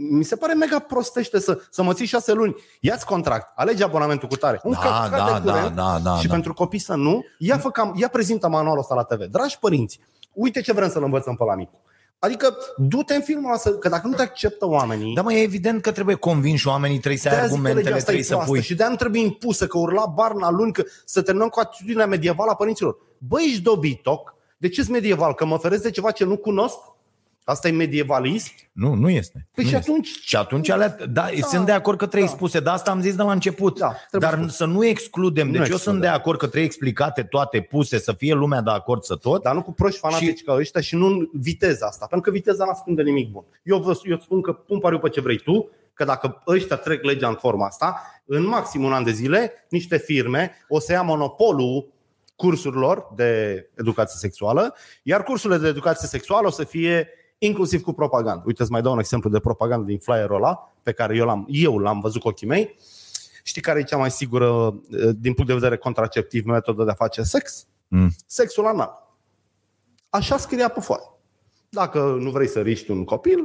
mi se pare mega prostește să, să mă ții șase luni. Ia-ți contract, alege abonamentul cu tare. Un Da, căcat da, de curent da, da, da, și da. pentru copii să nu, ia, fă cam, ia prezintă manualul ăsta la TV. Dragi părinți, uite ce vrem să-l învățăm pe la micu. Adică du-te în filmul ăsta, că dacă nu te acceptă oamenii, Da, mă, e evident că trebuie convinși oamenii, trebuie să ai de-aia zic că legea argumentele, asta e trebuie să proastă pui. Și de-aia nu trebuie impusă că urla barna luni, că să terminăm cu atitudinea medievală a părinților. Băi, ești dobitoc? De ce medieval? Că mă feresc de ceva ce nu cunosc? Asta e medievalism? Nu, nu este. Păi nu și este. atunci... Și atunci alea, da, da, sunt de acord că trebuie da. spuse, dar asta am zis de la început. Da, trebuie dar spus. să nu excludem. Nu Deci eu excludem. sunt de acord că trebuie explicate toate, puse, să fie lumea de acord să tot. Dar nu cu proști fanatici Și- ca ăștia și nu în viteza asta. Pentru că viteza nu spun de nimic bun. Eu, vă, eu îți spun că pun pariu pe ce vrei tu, că dacă ăștia trec legea în forma asta, în maxim un an de zile, niște firme o să ia monopolul cursurilor de educație sexuală, iar cursurile de educație sexuală o să fie inclusiv cu propagandă. Uite, îți mai dau un exemplu de propagandă din flyerul ăla, pe care eu l-am, eu l-am văzut cu ochii mei. Știi care e cea mai sigură, eh, din punct de vedere contraceptiv, metodă de a face sex? Mm. Sexul anal. Așa scria pe foaie. Dacă nu vrei să riști un copil,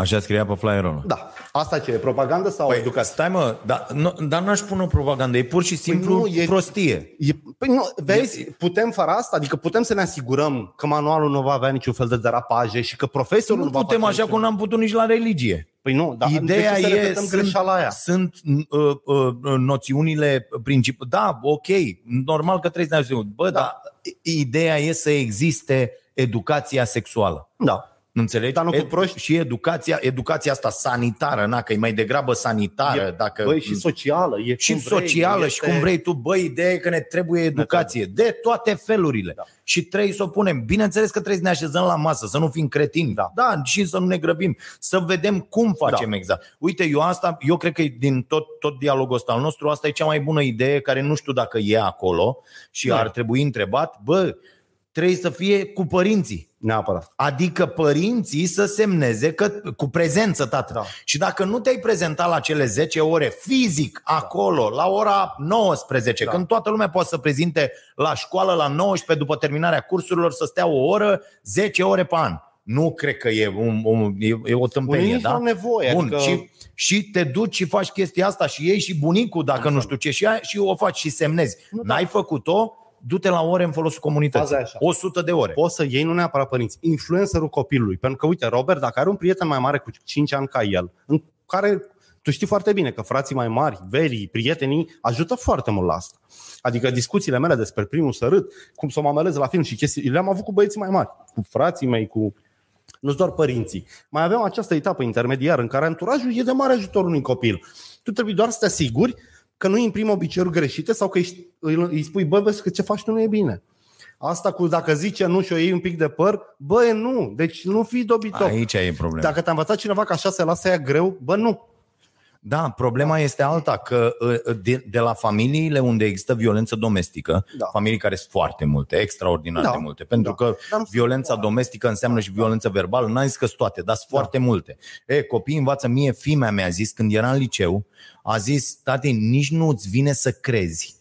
Așa scria pe flyerul ăla. da. Asta ce e? Propagandă sau Păi, educație? stai mă, dar, nu, dar n-aș pune o propagandă, e pur și simplu nu, e- prostie. E, păi nu, vezi, putem fără asta? Adică putem să ne asigurăm că manualul nu va avea niciun fel de derapaje și că profesorul Nu va putem face așa niciun- cum n-am putut nici la religie. Păi nu, dar Ideea de ce să e, repetăm sunt, greșeala aia? sunt uh, uh, noțiunile principale. Da, ok, normal că trebuie să ne Bă, da. dar ideea e să existe educația sexuală. Da. Înțelegi? Dar nu cu proști. Și educația, educația asta sanitară, na, că e mai degrabă sanitară. E, dacă, Băi, și socială. E și cum vrei, socială este... și cum vrei tu, băi, ideea e că ne trebuie educație de toate felurile. Da. Și trebuie să o punem. Bineînțeles că trebuie să ne așezăm la masă, să nu fim cretini. Da. da și să nu ne grăbim, să vedem cum facem Da. exact. Uite, eu asta, eu cred că din tot, tot dialogul ăsta al nostru, asta e cea mai bună idee care nu știu dacă e acolo și Da. ar trebui întrebat, bă, trebuie să fie cu părinții. Neapărat. Adică părinții să semneze că, cu prezență, tată. Da. Și dacă nu te-ai prezentat la cele 10 ore fizic acolo, la ora 19, Da. când toată lumea poate să prezinte la școală la 19 după terminarea cursurilor să stea o oră, 10 ore pe an. Nu cred că e, un, un, e, e o tâmpenie, Unii da? au nevoie. Bun, adică... și, și te duci și faci chestia asta și iei și bunicul, dacă nu știu ce, și, aia, și o faci și semnezi. Nu, da. N-ai făcut-o, du-te la ore în folosul comunității. Faza e așa. 100 de ore. poți să iei nu neapărat părinți, influencerul copilului. Pentru că, uite, Robert, dacă are un prieten mai mare cu 5 ani ca el, în care tu știi foarte bine că frații mai mari, verii, prietenii, ajută foarte mult la asta. Adică discuțiile mele despre primul sărât, cum să o mamelez la film și chestii, le-am avut cu băieții mai mari, cu frații mei, cu nu doar părinții. Mai avem această etapă intermediară în care anturajul e de mare ajutor unui copil. Tu trebuie doar să te asiguri că nu îi imprimi obiceiuri greșite sau că îi, îi, îi spui, bă, vezi că ce faci tu nu e bine. Asta cu dacă zice nu și o iei un pic de păr, bă, e nu. Deci nu fi dobitoc. Aici e problema. Dacă te-a învățat cineva că așa se lasă ea greu, bă, nu. Da, problema este alta, că uh, de, de la familiile unde există violență domestică, Da. familii care sunt foarte multe, extraordinar Da, de multe, pentru da. că Dar nu- violența domestică înseamnă și violență verbală, n-am zis că sunt toate, dar sunt foarte multe. E, copiii învață mie, fimea mea a zis, când era în liceu, a zis, tati, nici nu îți vine să crezi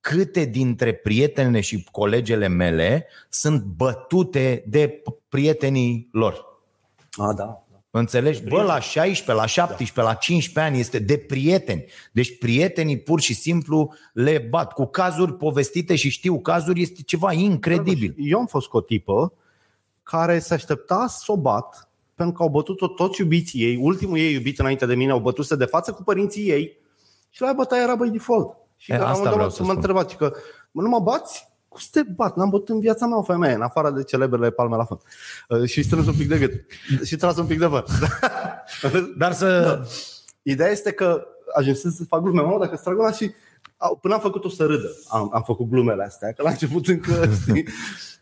câte dintre prietenele și colegele mele sunt bătute de p- prietenii lor. A, da. Înțelegi? Bă, la 16, la 17, la 15 ani este de prieteni. Deci prietenii pur și simplu le bat. Cu cazuri povestite și știu cazuri este ceva incredibil. Eu am fost cu o tipă care se aștepta să o bat pentru că au bătut-o toți iubiții ei. Ultimul ei iubit înainte de mine au bătut de față cu părinții ei și la ea bătaia era by default. Și E, la un asta moment vreau dat să mă spun. întrebat și că mă, nu mă bați? Cum să te bat? N-am bătut în viața mea o femeie, în afară de celebrele palme la fund. Uh, Și strâns un pic de gât. Și tras un pic de văr. Dar să... Ideea este că ajunsesc să fac glume, mamă, dacă strag una și au- până am făcut-o să râdă. Am, am făcut glumele astea, că la început încă, știi?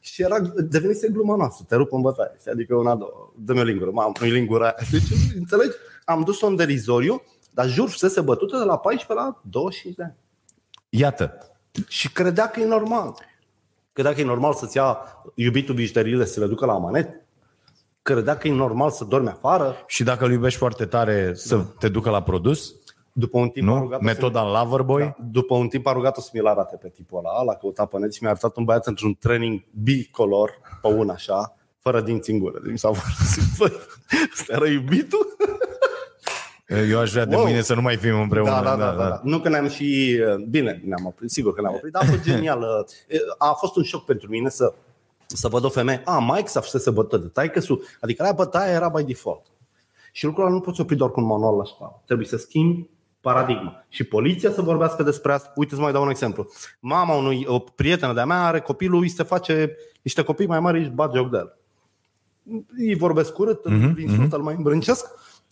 Și era, devenise gluma noastră, te rup în bătaie. Știi? Adică una, două, dă-mi o lingură, mamă, nu-i lingura aia. Deci, înțelegi? Am dus-o în derizoriu, dar jur, fusese bătută de la 14 la 25 de ani. Iată. Și credea că e normal. Credea că e normal să-ți ia iubitul bijuteriile să le ducă la amanet. Credea că e normal să dormi afară. Și dacă îl iubești foarte tare să te ducă la produs, După un timp a nu? rugat-o să- Metoda Loverboy. Da. După un timp a rugat-o să mi-l arate pe tipul ăla, l-a căutat pe net și mi-a arătat un băiat într-un training bicolor, pe un așa, fără dinți în gură. Deci mi s-a zis, băi, ăsta era iubitul? Eu aș vrea de Wow. mâine să nu mai fim împreună. Da, da, da, da, da. Nu că ne-am și... Bine, ne-am oprit, sigur că ne-am oprit, dar a fost genial. A fost un șoc pentru mine să, să văd o femeie. A, Mike s-a făcut să bătă de taică Adică aia bătaia era by default. Și lucrul ăla nu poți opri doar cu un manual la școală. Trebuie să schimbi paradigma. Și poliția să vorbească despre asta. Uite, să mai dau un exemplu. Mama unui o prietenă de-a mea are copilul, îi se face niște copii mai mari, își bat joc de el. Îi vorbesc urât, Mhm, îl insultă, îl mai îmbrâncesc.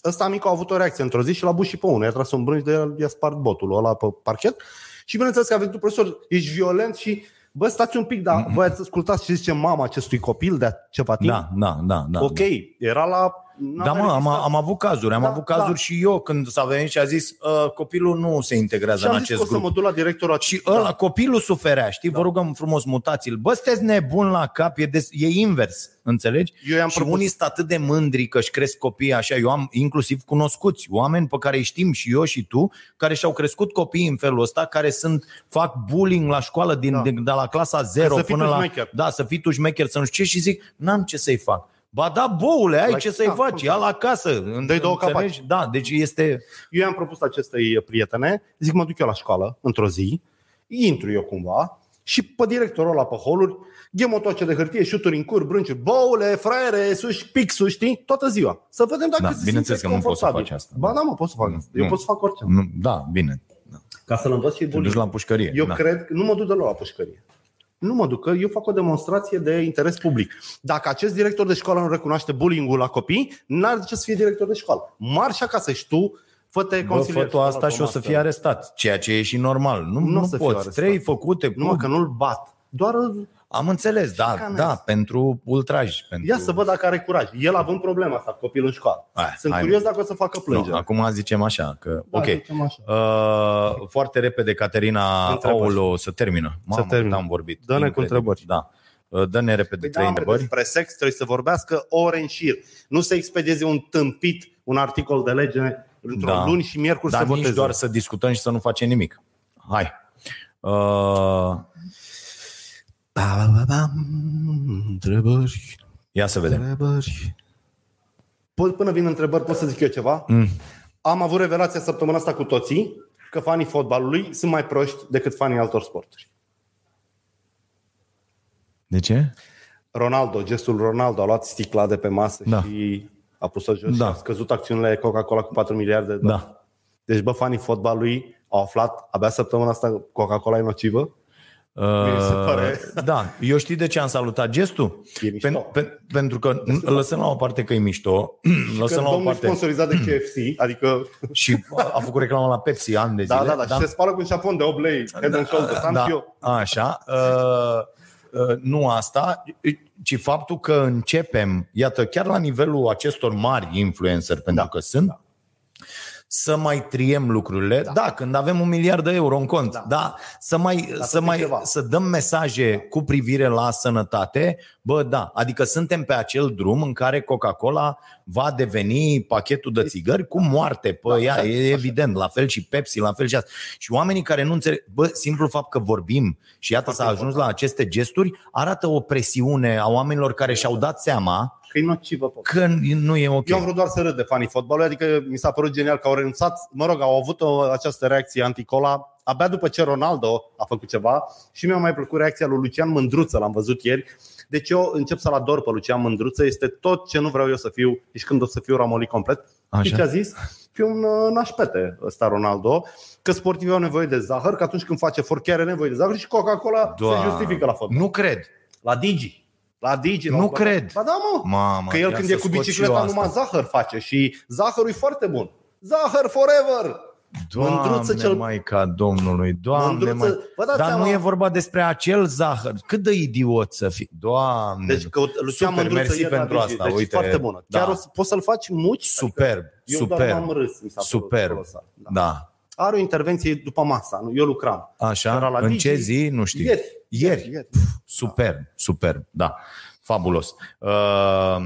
Ăsta mic a avut o reacție într-o zi și l-a bus și pe unul. I-a tras un brânci de el, i-a spart botul ăla pe parchet. Și bineînțeles că a venit un profesor, ești violent și Bă, stați un pic, dar voi ați ascultat ce zice mama acestui copil de ceva timp? Da, da, da. da ok, era la... n-a Da, mă, am, existat. am avut cazuri. Am Da, avut cazuri da. și eu când s-a venit și a zis uh, copilul nu se integrează Și în am zis că acest o să grup. mă duc la directorul Și acestui- ăla, copilul suferea, știi? Vă rugăm frumos, mutați-l. Bă, sunteți nebun la cap, e, des, e invers, înțelegi? Eu i-am și propus- unii sunt atât de mândri că își cresc copiii așa. Eu am inclusiv cunoscuți oameni pe care îi știm și eu și tu, care și-au crescut copiii în felul ăsta, care sunt fac bullying la școală din, Da. de, de, la clasa 0 să fii până tu la... șmecher. Da, să fii tu șmecher, să nu știu ce și zic, n-am ce să-i fac. Ba da, boule, ai Like, ce să-i da, faci, cum ia să- la casă. Dă-i două înțelegi? Da, deci este... Eu i-am propus acestei prietene, zic mă duc eu la școală într-o zi, intru eu cumva și pe directorul ăla pe holuri, ghemotoace de hârtie, șuturi în cur, brânciuri, boule, fraiere, suși, pixul, știi, toată ziua. Să vedem dacă Da, se bineînțeles simte că nu poți să confortabil. faci asta. Ba da, mă, pot să fac asta. Eu Nu. pot să fac orice. Nu, da, bine. Da. Ca să-l învăț și Te duci bullying. la pușcărie. Eu da. cred că nu mă duc deloc la pușcărie. Nu mă duc, că eu fac o demonstrație de interes public. Dacă acest director de școală nu recunoaște bullying-ul la copii, n-ar de ce să fie director de școală. Marș acasă și tu, fă-te Bă, consilier. fă tu asta și o să fii arestat, ceea ce e și normal. Nu, Nu nu, o să fiu poți. arestat. Trei făcute. Numai că nu-l bat. Doar Am înțeles, da, Șicanez. da, pentru ultraj. Pentru... ia să văd dacă are curaj. El având problema asta, copilul în școală. Hai, Sunt hai, curios dacă o să facă plângere. nu, acum zicem așa, că, Da, ok. zicem așa. Uh, foarte repede, Caterina, Întrebări. Aolo, să termină. Mamă, termină. cât am vorbit. Dă-ne cu Incredibil. întrebări. Da. Uh, Dă-ne repede Păi trei da, întrebări. Despre sex trebuie să vorbească ore în șir. Nu să expedieze un tâmpit, un articol de lege într-o Da. luni și miercuri Dar să nici voteze. doar să discutăm și să nu facem nimic. Hai. Uh, Ba, ba, ba, ba, întrebări, ia să vedem. întrebări. Pot, până vin întrebări, pot să zic eu ceva? Mm. Am avut revelația săptămâna asta cu toții că fanii fotbalului sunt mai proști decât fanii altor sporturi. De ce? Ronaldo, gestul Ronaldo, a luat sticla de pe masă Da. și a pus-o jos Da. și a scăzut acțiunile Coca-Cola cu 4 miliarde de dolari. Da. Deci, bă, fanii fotbalului au aflat abia săptămâna asta Coca-Cola e nocivă. Mi se pare. Uh, Da, eu știi de ce am salutat gestul? E mișto. Pen, pen, pentru că lăsăm la o parte că e mișto, Că lăsăm la o domnul e parte sponsorizat de KFC, adică și a făcut reclamă la Pepsi ani de zile. da, da, da, și se spală cu un șapon de 8 lei, head and shoulders, am da, și eu. Așa. Uh, uh, nu asta, ci faptul că începem, iată, chiar la nivelul acestor mari influencer, pentru Da, că sunt, să mai triem lucrurile. Da, da când avem un miliard de euro în cont. Da, da să mai, să, mai ceva. să dăm mesaje da. cu privire la sănătate. Bă, da, adică suntem pe acel drum în care Coca-Cola va deveni pachetul de țigări cu moarte pe da, ea, da, e evident, la fel și Pepsi, la fel și asta. Și oamenii care nu înțeleg, bă, simplu fapt că vorbim și iată s-a ajuns la aceste gesturi, arată o presiune a oamenilor care și-au dat seama că e nocivă. Că nu e ok. Eu am vrut doar să râd de fanii fotbalului, adică mi s-a părut genial că au renunțat, mă rog, au avut o, această reacție anticola abia după ce Ronaldo a făcut ceva și mi-a mai plăcut reacția lui Lucian Mândruță, l-am văzut ieri. Deci eu încep să-l ador pe Lucian Mândruță, este tot ce nu vreau eu să fiu, și când o să fiu ramolit complet. Așa. Și ce a zis? Fiu un uh, nașpete ăsta Ronaldo, că sportivii au nevoie de zahăr, că atunci când face efort chiar are nevoie de zahăr și Coca-Cola se justifică la fotbal. Nu cred. La Digi. La Digi. Nu la cred. Ba da, mă. Mamă, că el când e cu bicicleta numai zahăr face și zahărul e foarte bun. Zahăr forever! Doamne, Mândruță cel... mai ca Domnului, Doamne, mai... Dar seama... nu e vorba despre acel zahăr. Cât de idiot să fii, Doamne. Deci că Lucian Super, mersi pentru asta. Deci Uite, foarte bună. Da. Chiar o, poți să-l faci muci? Superb, adică superb. Eu am râs, mi s-a superb. Da. da. Are o intervenție după masa, eu lucram. Așa, la în Digi. ce zi? Nu știu. Ieri. Ieri. Ieri. Superb, superb, da. Fabulos. Uh,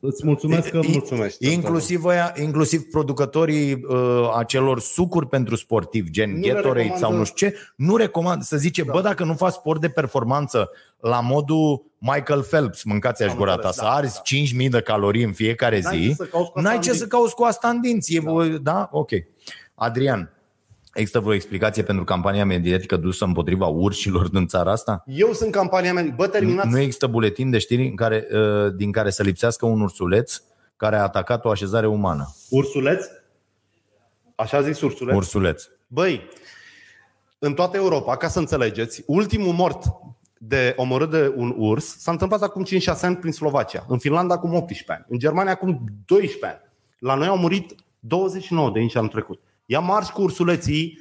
Îți mulțumesc că mulțumești. Inclusiv, aia, inclusiv producătorii uh, acelor sucuri pentru sportivi, gen nu Gatorade sau nu știu ce, nu recomand să zice, da. bă, dacă nu faci sport de performanță la modul Michael Phelps, mâncați aș gura ta, să da, arzi da. 5.000 de calorii în fiecare n-ai zi, ce n-ai ce să cauți cu asta în dinți. Da. da? Ok. Adrian, Există vreo explicație pentru campania mediatică dusă împotriva urșilor din țara asta? Eu sunt campania mediatică. Bă, terminați. Nu există buletin de știri în care, uh, din care să lipsească un ursuleț care a atacat o așezare umană. Ursuleț? Așa zis ursuleț? Ursuleț. Băi, în toată Europa, ca să înțelegeți, ultimul mort de omorât de un urs s-a întâmplat acum 5-6 ani prin Slovacia, în Finlanda acum 18 ani, în Germania acum 12 ani. La noi au murit 29 de inci anul trecut. Ia marș cu ursuleții,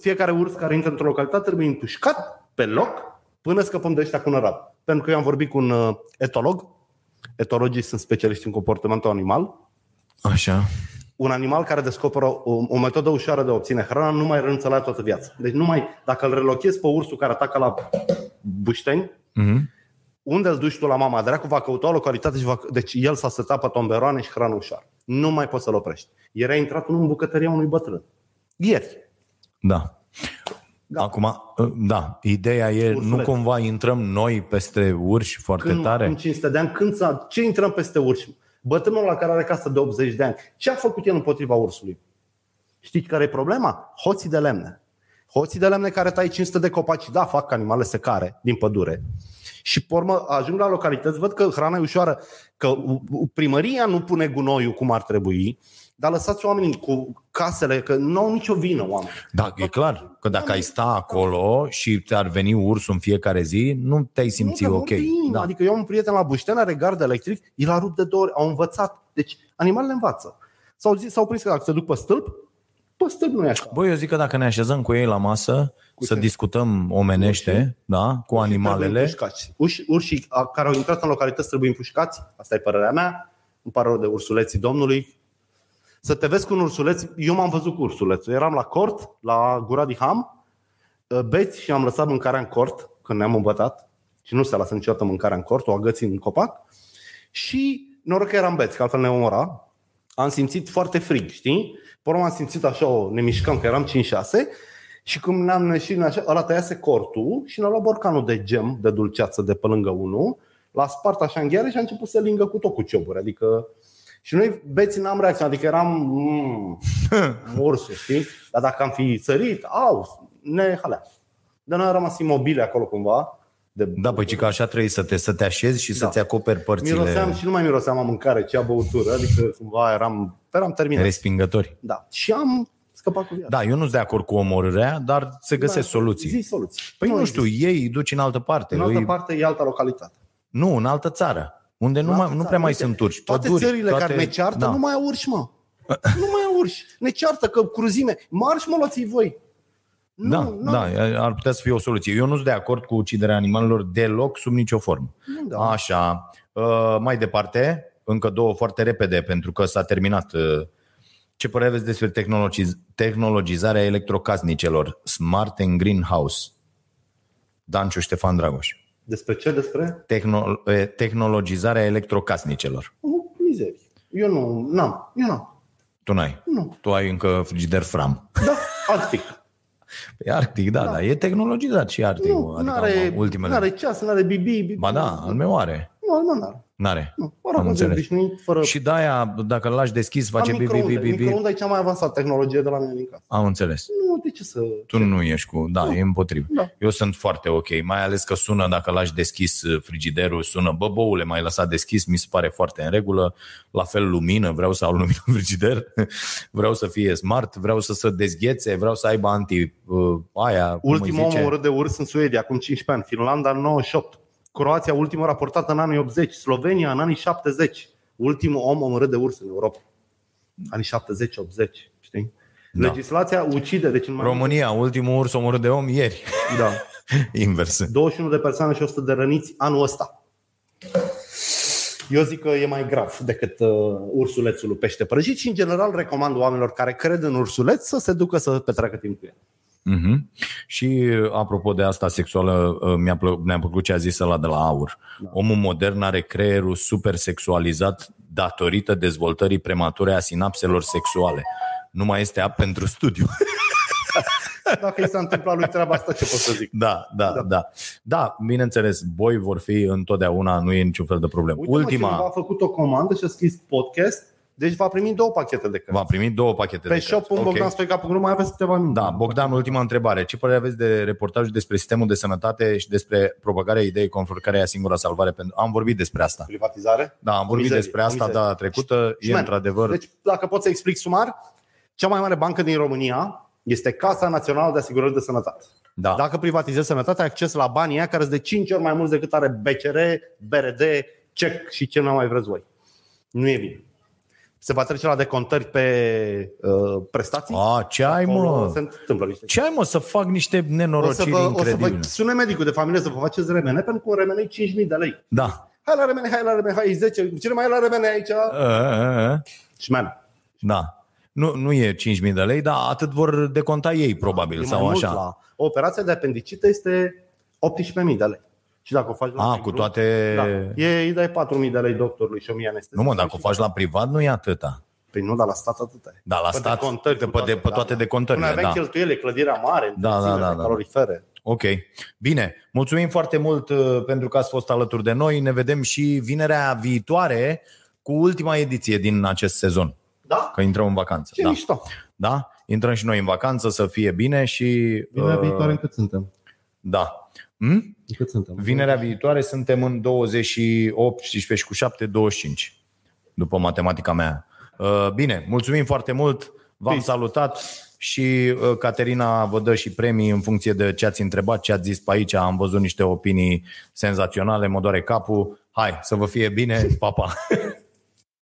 fiecare urs care intră într-o localitate trebuie întușcat pe loc până scăpăm de ăștia cu nărat. Pentru că eu am vorbit cu un uh, etolog, etologii sunt specialiști în comportamentul animal. Așa. Un animal care descoperă o, o metodă ușoară de a obține hrana nu mai renunță la toată viața. Deci numai dacă îl relochezi pe ursul care atacă la bușteni, mm-hmm. Unde îl duci tu la mama dracu, va căuta o localitate și va, deci el s-a setat pe tomberoane și hrană ușoară. Nu mai poți să-l oprești. Era intrat în bucătăria unui bătrân. Ieri. Da. Da. Acum, ă, da, ideea e, Ursuleț. nu cumva intrăm noi peste urși foarte când, tare? În 500 de ani, când să, ce intrăm peste urși? Bătrânul la care are casă de 80 de ani, ce a făcut el împotriva ursului? Știți care e problema? Hoții de lemne. Hoții de lemne care tai 500 de copaci, da, fac animale secare din pădure. Și pe urmă ajung la localități, văd că hrana e ușoară, că primăria nu pune gunoiul cum ar trebui, dar lăsați oamenii cu casele, că nu au nicio vină oameni. Da, e clar că dacă ai sta acolo și te-ar veni ursul în fiecare zi, nu te-ai simți nu, ok. Da. Adică eu am un prieten la Bușten, are gard electric, el a rupt de două ori, au învățat. Deci animalele învață. S-au, zis, s-au prins că dacă se duc pe stâlp, pe stâlp nu e așa. Băi, eu zic că dacă ne așezăm cu ei la masă, cu să ce? discutăm omenește, Urșii? da, cu Urșii animalele. Urși, urșii care au intrat în localități trebuie împușcați, asta e părerea mea. Îmi pare rău de ursuleții Domnului, să te vezi cu un ursuleț. Eu m-am văzut cu ursulețul. Eram la cort, la Gura de Ham, ă, beți și am lăsat mâncarea în cort când ne-am îmbătat și nu se lasă niciodată mâncarea în cort, o agățim în copac și noroc că eram beți, că altfel ne omora. Am simțit foarte frig, știi? Pe am simțit așa, o, ne mișcam, că eram 5-6 și cum ne-am neșit, așa, ăla tăiase cortul și ne-a luat borcanul de gem, de dulceață de pe lângă unul, l-a spart așa în gheare și a început să lingă cu tot cu cioburi. Adică și noi beți n-am reacționat, adică eram mm, ursul, știi? Dar dacă am fi sărit, au, ne halea. Dar noi am rămas imobile acolo cumva. De... Da, păi că așa trebuie să te, să te așezi și da. să-ți acoperi părțile. Miroseam și nu mai miroseam a mâncare, ci a băutură, adică cumva eram, eram terminat. Respingători. Da. Și am scăpat cu viața. Da, eu nu sunt de acord cu omorârea, dar se găsesc da, soluții. Zi soluții. Păi nu, nu știu, ei duci în altă parte. În altă îi... parte e alta localitate. Nu, în altă țară. Unde nu, mai, nu prea mai sunt urși. Toate Păduri, țările toate... care ne ceartă da. nu mai au urși, mă. nu mai au urși. Ne ceartă că cruzime. Marș, mă, luați voi. Nu, da, nu. da, ar putea să fie o soluție. Eu nu sunt de acord cu uciderea animalelor deloc, sub nicio formă. Da. Așa. Uh, mai departe, încă două foarte repede, pentru că s-a terminat uh, Ce părere aveți despre tehnologiz- tehnologizarea electrocasnicelor? Smart and Greenhouse. Danciu Ștefan Dragoș. Despre ce? Despre? Tehno- e, tehnologizarea electrocasnicelor. Nu, mizerie. Eu nu, n-am, eu n-am. Tu n-ai. Nu. Tu ai încă frigider Fram. Da, Arctic. Pe Arctic, da, da, da, e tehnologizat și Arctic. Nu, adică n-are, ultimele. n-are ceas, n-are bibi. bibi. Ba da, al meu are. Nu, nu, n-are. N-are. Nu, Am oracolul înțeles. obișnuit, fără... Și de-aia, dacă îl lași deschis, face Am bi, bi, bi, microunde. bi, bi. Microunde e cea mai avansată tehnologie de la mine din casă. Am înțeles. Nu, de ce să... Tu nu ești cu... Da, e împotrivă. Da. Eu sunt foarte ok, mai ales că sună dacă lași deschis uh, frigiderul, sună, bă, boule, mai lăsat deschis, mi se pare foarte în regulă. La fel lumină, vreau să au lumină în frigider, vreau să fie smart, vreau să se dezghețe, vreau să aibă anti uh, aia, cum Ultimul îi om zice. omorât de urs în Suedia, acum 15 ani. Finlanda în 98. Croația, ultimul raportat în anii 80. Slovenia în anii 70. Ultimul om omorât de urs în Europa. Anii 70-80, știi? Da. Legislația ucide, deci în mai România, ultimul urs omorât de om ieri. Da. Invers. 21 de persoane și 100 de răniți anul ăsta. Eu zic că e mai grav decât uh, ursulețul lui pește prăjit și în general recomand oamenilor care cred în ursuleț să se ducă să petreacă timp cu el. Mhm. Și apropo de asta sexuală, uh, mi-a, plă- mi-a plăcut ce a zis ăla de la aur. Da. Omul modern are creierul super sexualizat datorită dezvoltării premature a sinapselor sexuale. Nu mai este ap pentru studiu. Dacă i s-a întâmplat lui treaba asta, ce pot să zic? Da, da, da. Da, da bineînțeles, boi vor fi întotdeauna, nu e niciun fel de problemă. Uite, Ultima... Ultima Mă, a făcut o comandă și a scris podcast, deci va primi două pachete de cărți. va primi două pachete Pe de cărți. Ok. shop.bogdanstoica.ru mai aveți câteva minute. Da, Bogdan, ultima întrebare. Ce părere aveți de reportajul despre sistemul de sănătate și despre propagarea ideii conform care e singura salvare? Pentru... Am vorbit despre asta. Privatizare? Da, am vorbit Mizerie, despre asta mizerie. data trecută. E Șmen. într-adevăr. Deci, dacă pot să explic sumar, cea mai mare bancă din România este Casa Națională de Asigurări de Sănătate. Da. Dacă privatizezi sănătatea, ai acces la banii aia care sunt de 5 ori mai mulți decât are BCR, BRD, CEC și ce nu mai vreți voi. Nu e bine. Se va trece la decontări pe uh, prestații. A, ce ai, Acolo mă? Se întâmplă niște Ce ai, mă, să fac niște o să, nenorociri vă, o să incredibile? vă sune medicul de familie să vă faceți remene, pentru că un remene e 5.000 de lei. Da. Hai la remene, hai la remene, hai 10. Cine mai e la remene aici? A, a, a. Șmean. Da. Nu, nu e 5.000 de lei, dar atât vor deconta ei, probabil, E sau mai mult așa. La... O operație de apendicită este 18.000 de lei. Și dacă o faci la A, negru, cu toate... Da, e, îi dai 4.000 de lei doctorului și 1.000 anestezie. Nu, mă, dacă o faci la privat, nu e atâta. Păi nu, dar la stat atâta e. Da, la Pe stat, decontări, pe, cu pe, toate, pe toate da. decontările, Până aveai da. cheltuiele, clădirea mare, Da, da, întreținere, da, da. calorifere. Ok. Bine. Mulțumim foarte mult uh, pentru că ați fost alături de noi. Ne vedem și vinerea viitoare cu ultima ediție din acest sezon. Da? Că intrăm în vacanță. Ce Da. mișto. da? Intrăm și noi în vacanță să fie bine și... Vinerea uh, viitoare încât suntem? Da. Hm? Încât suntem? Vinerea viitoare suntem în 28, 18 și cu 7, 25. După matematica mea. Uh, Bine, mulțumim foarte mult. V-am Peace. salutat și uh, Caterina vă dă și premii în funcție de ce ați întrebat, ce ați zis pe aici. Am văzut niște opinii senzaționale, mă doare capul. Hai, să vă fie bine, pa, pa!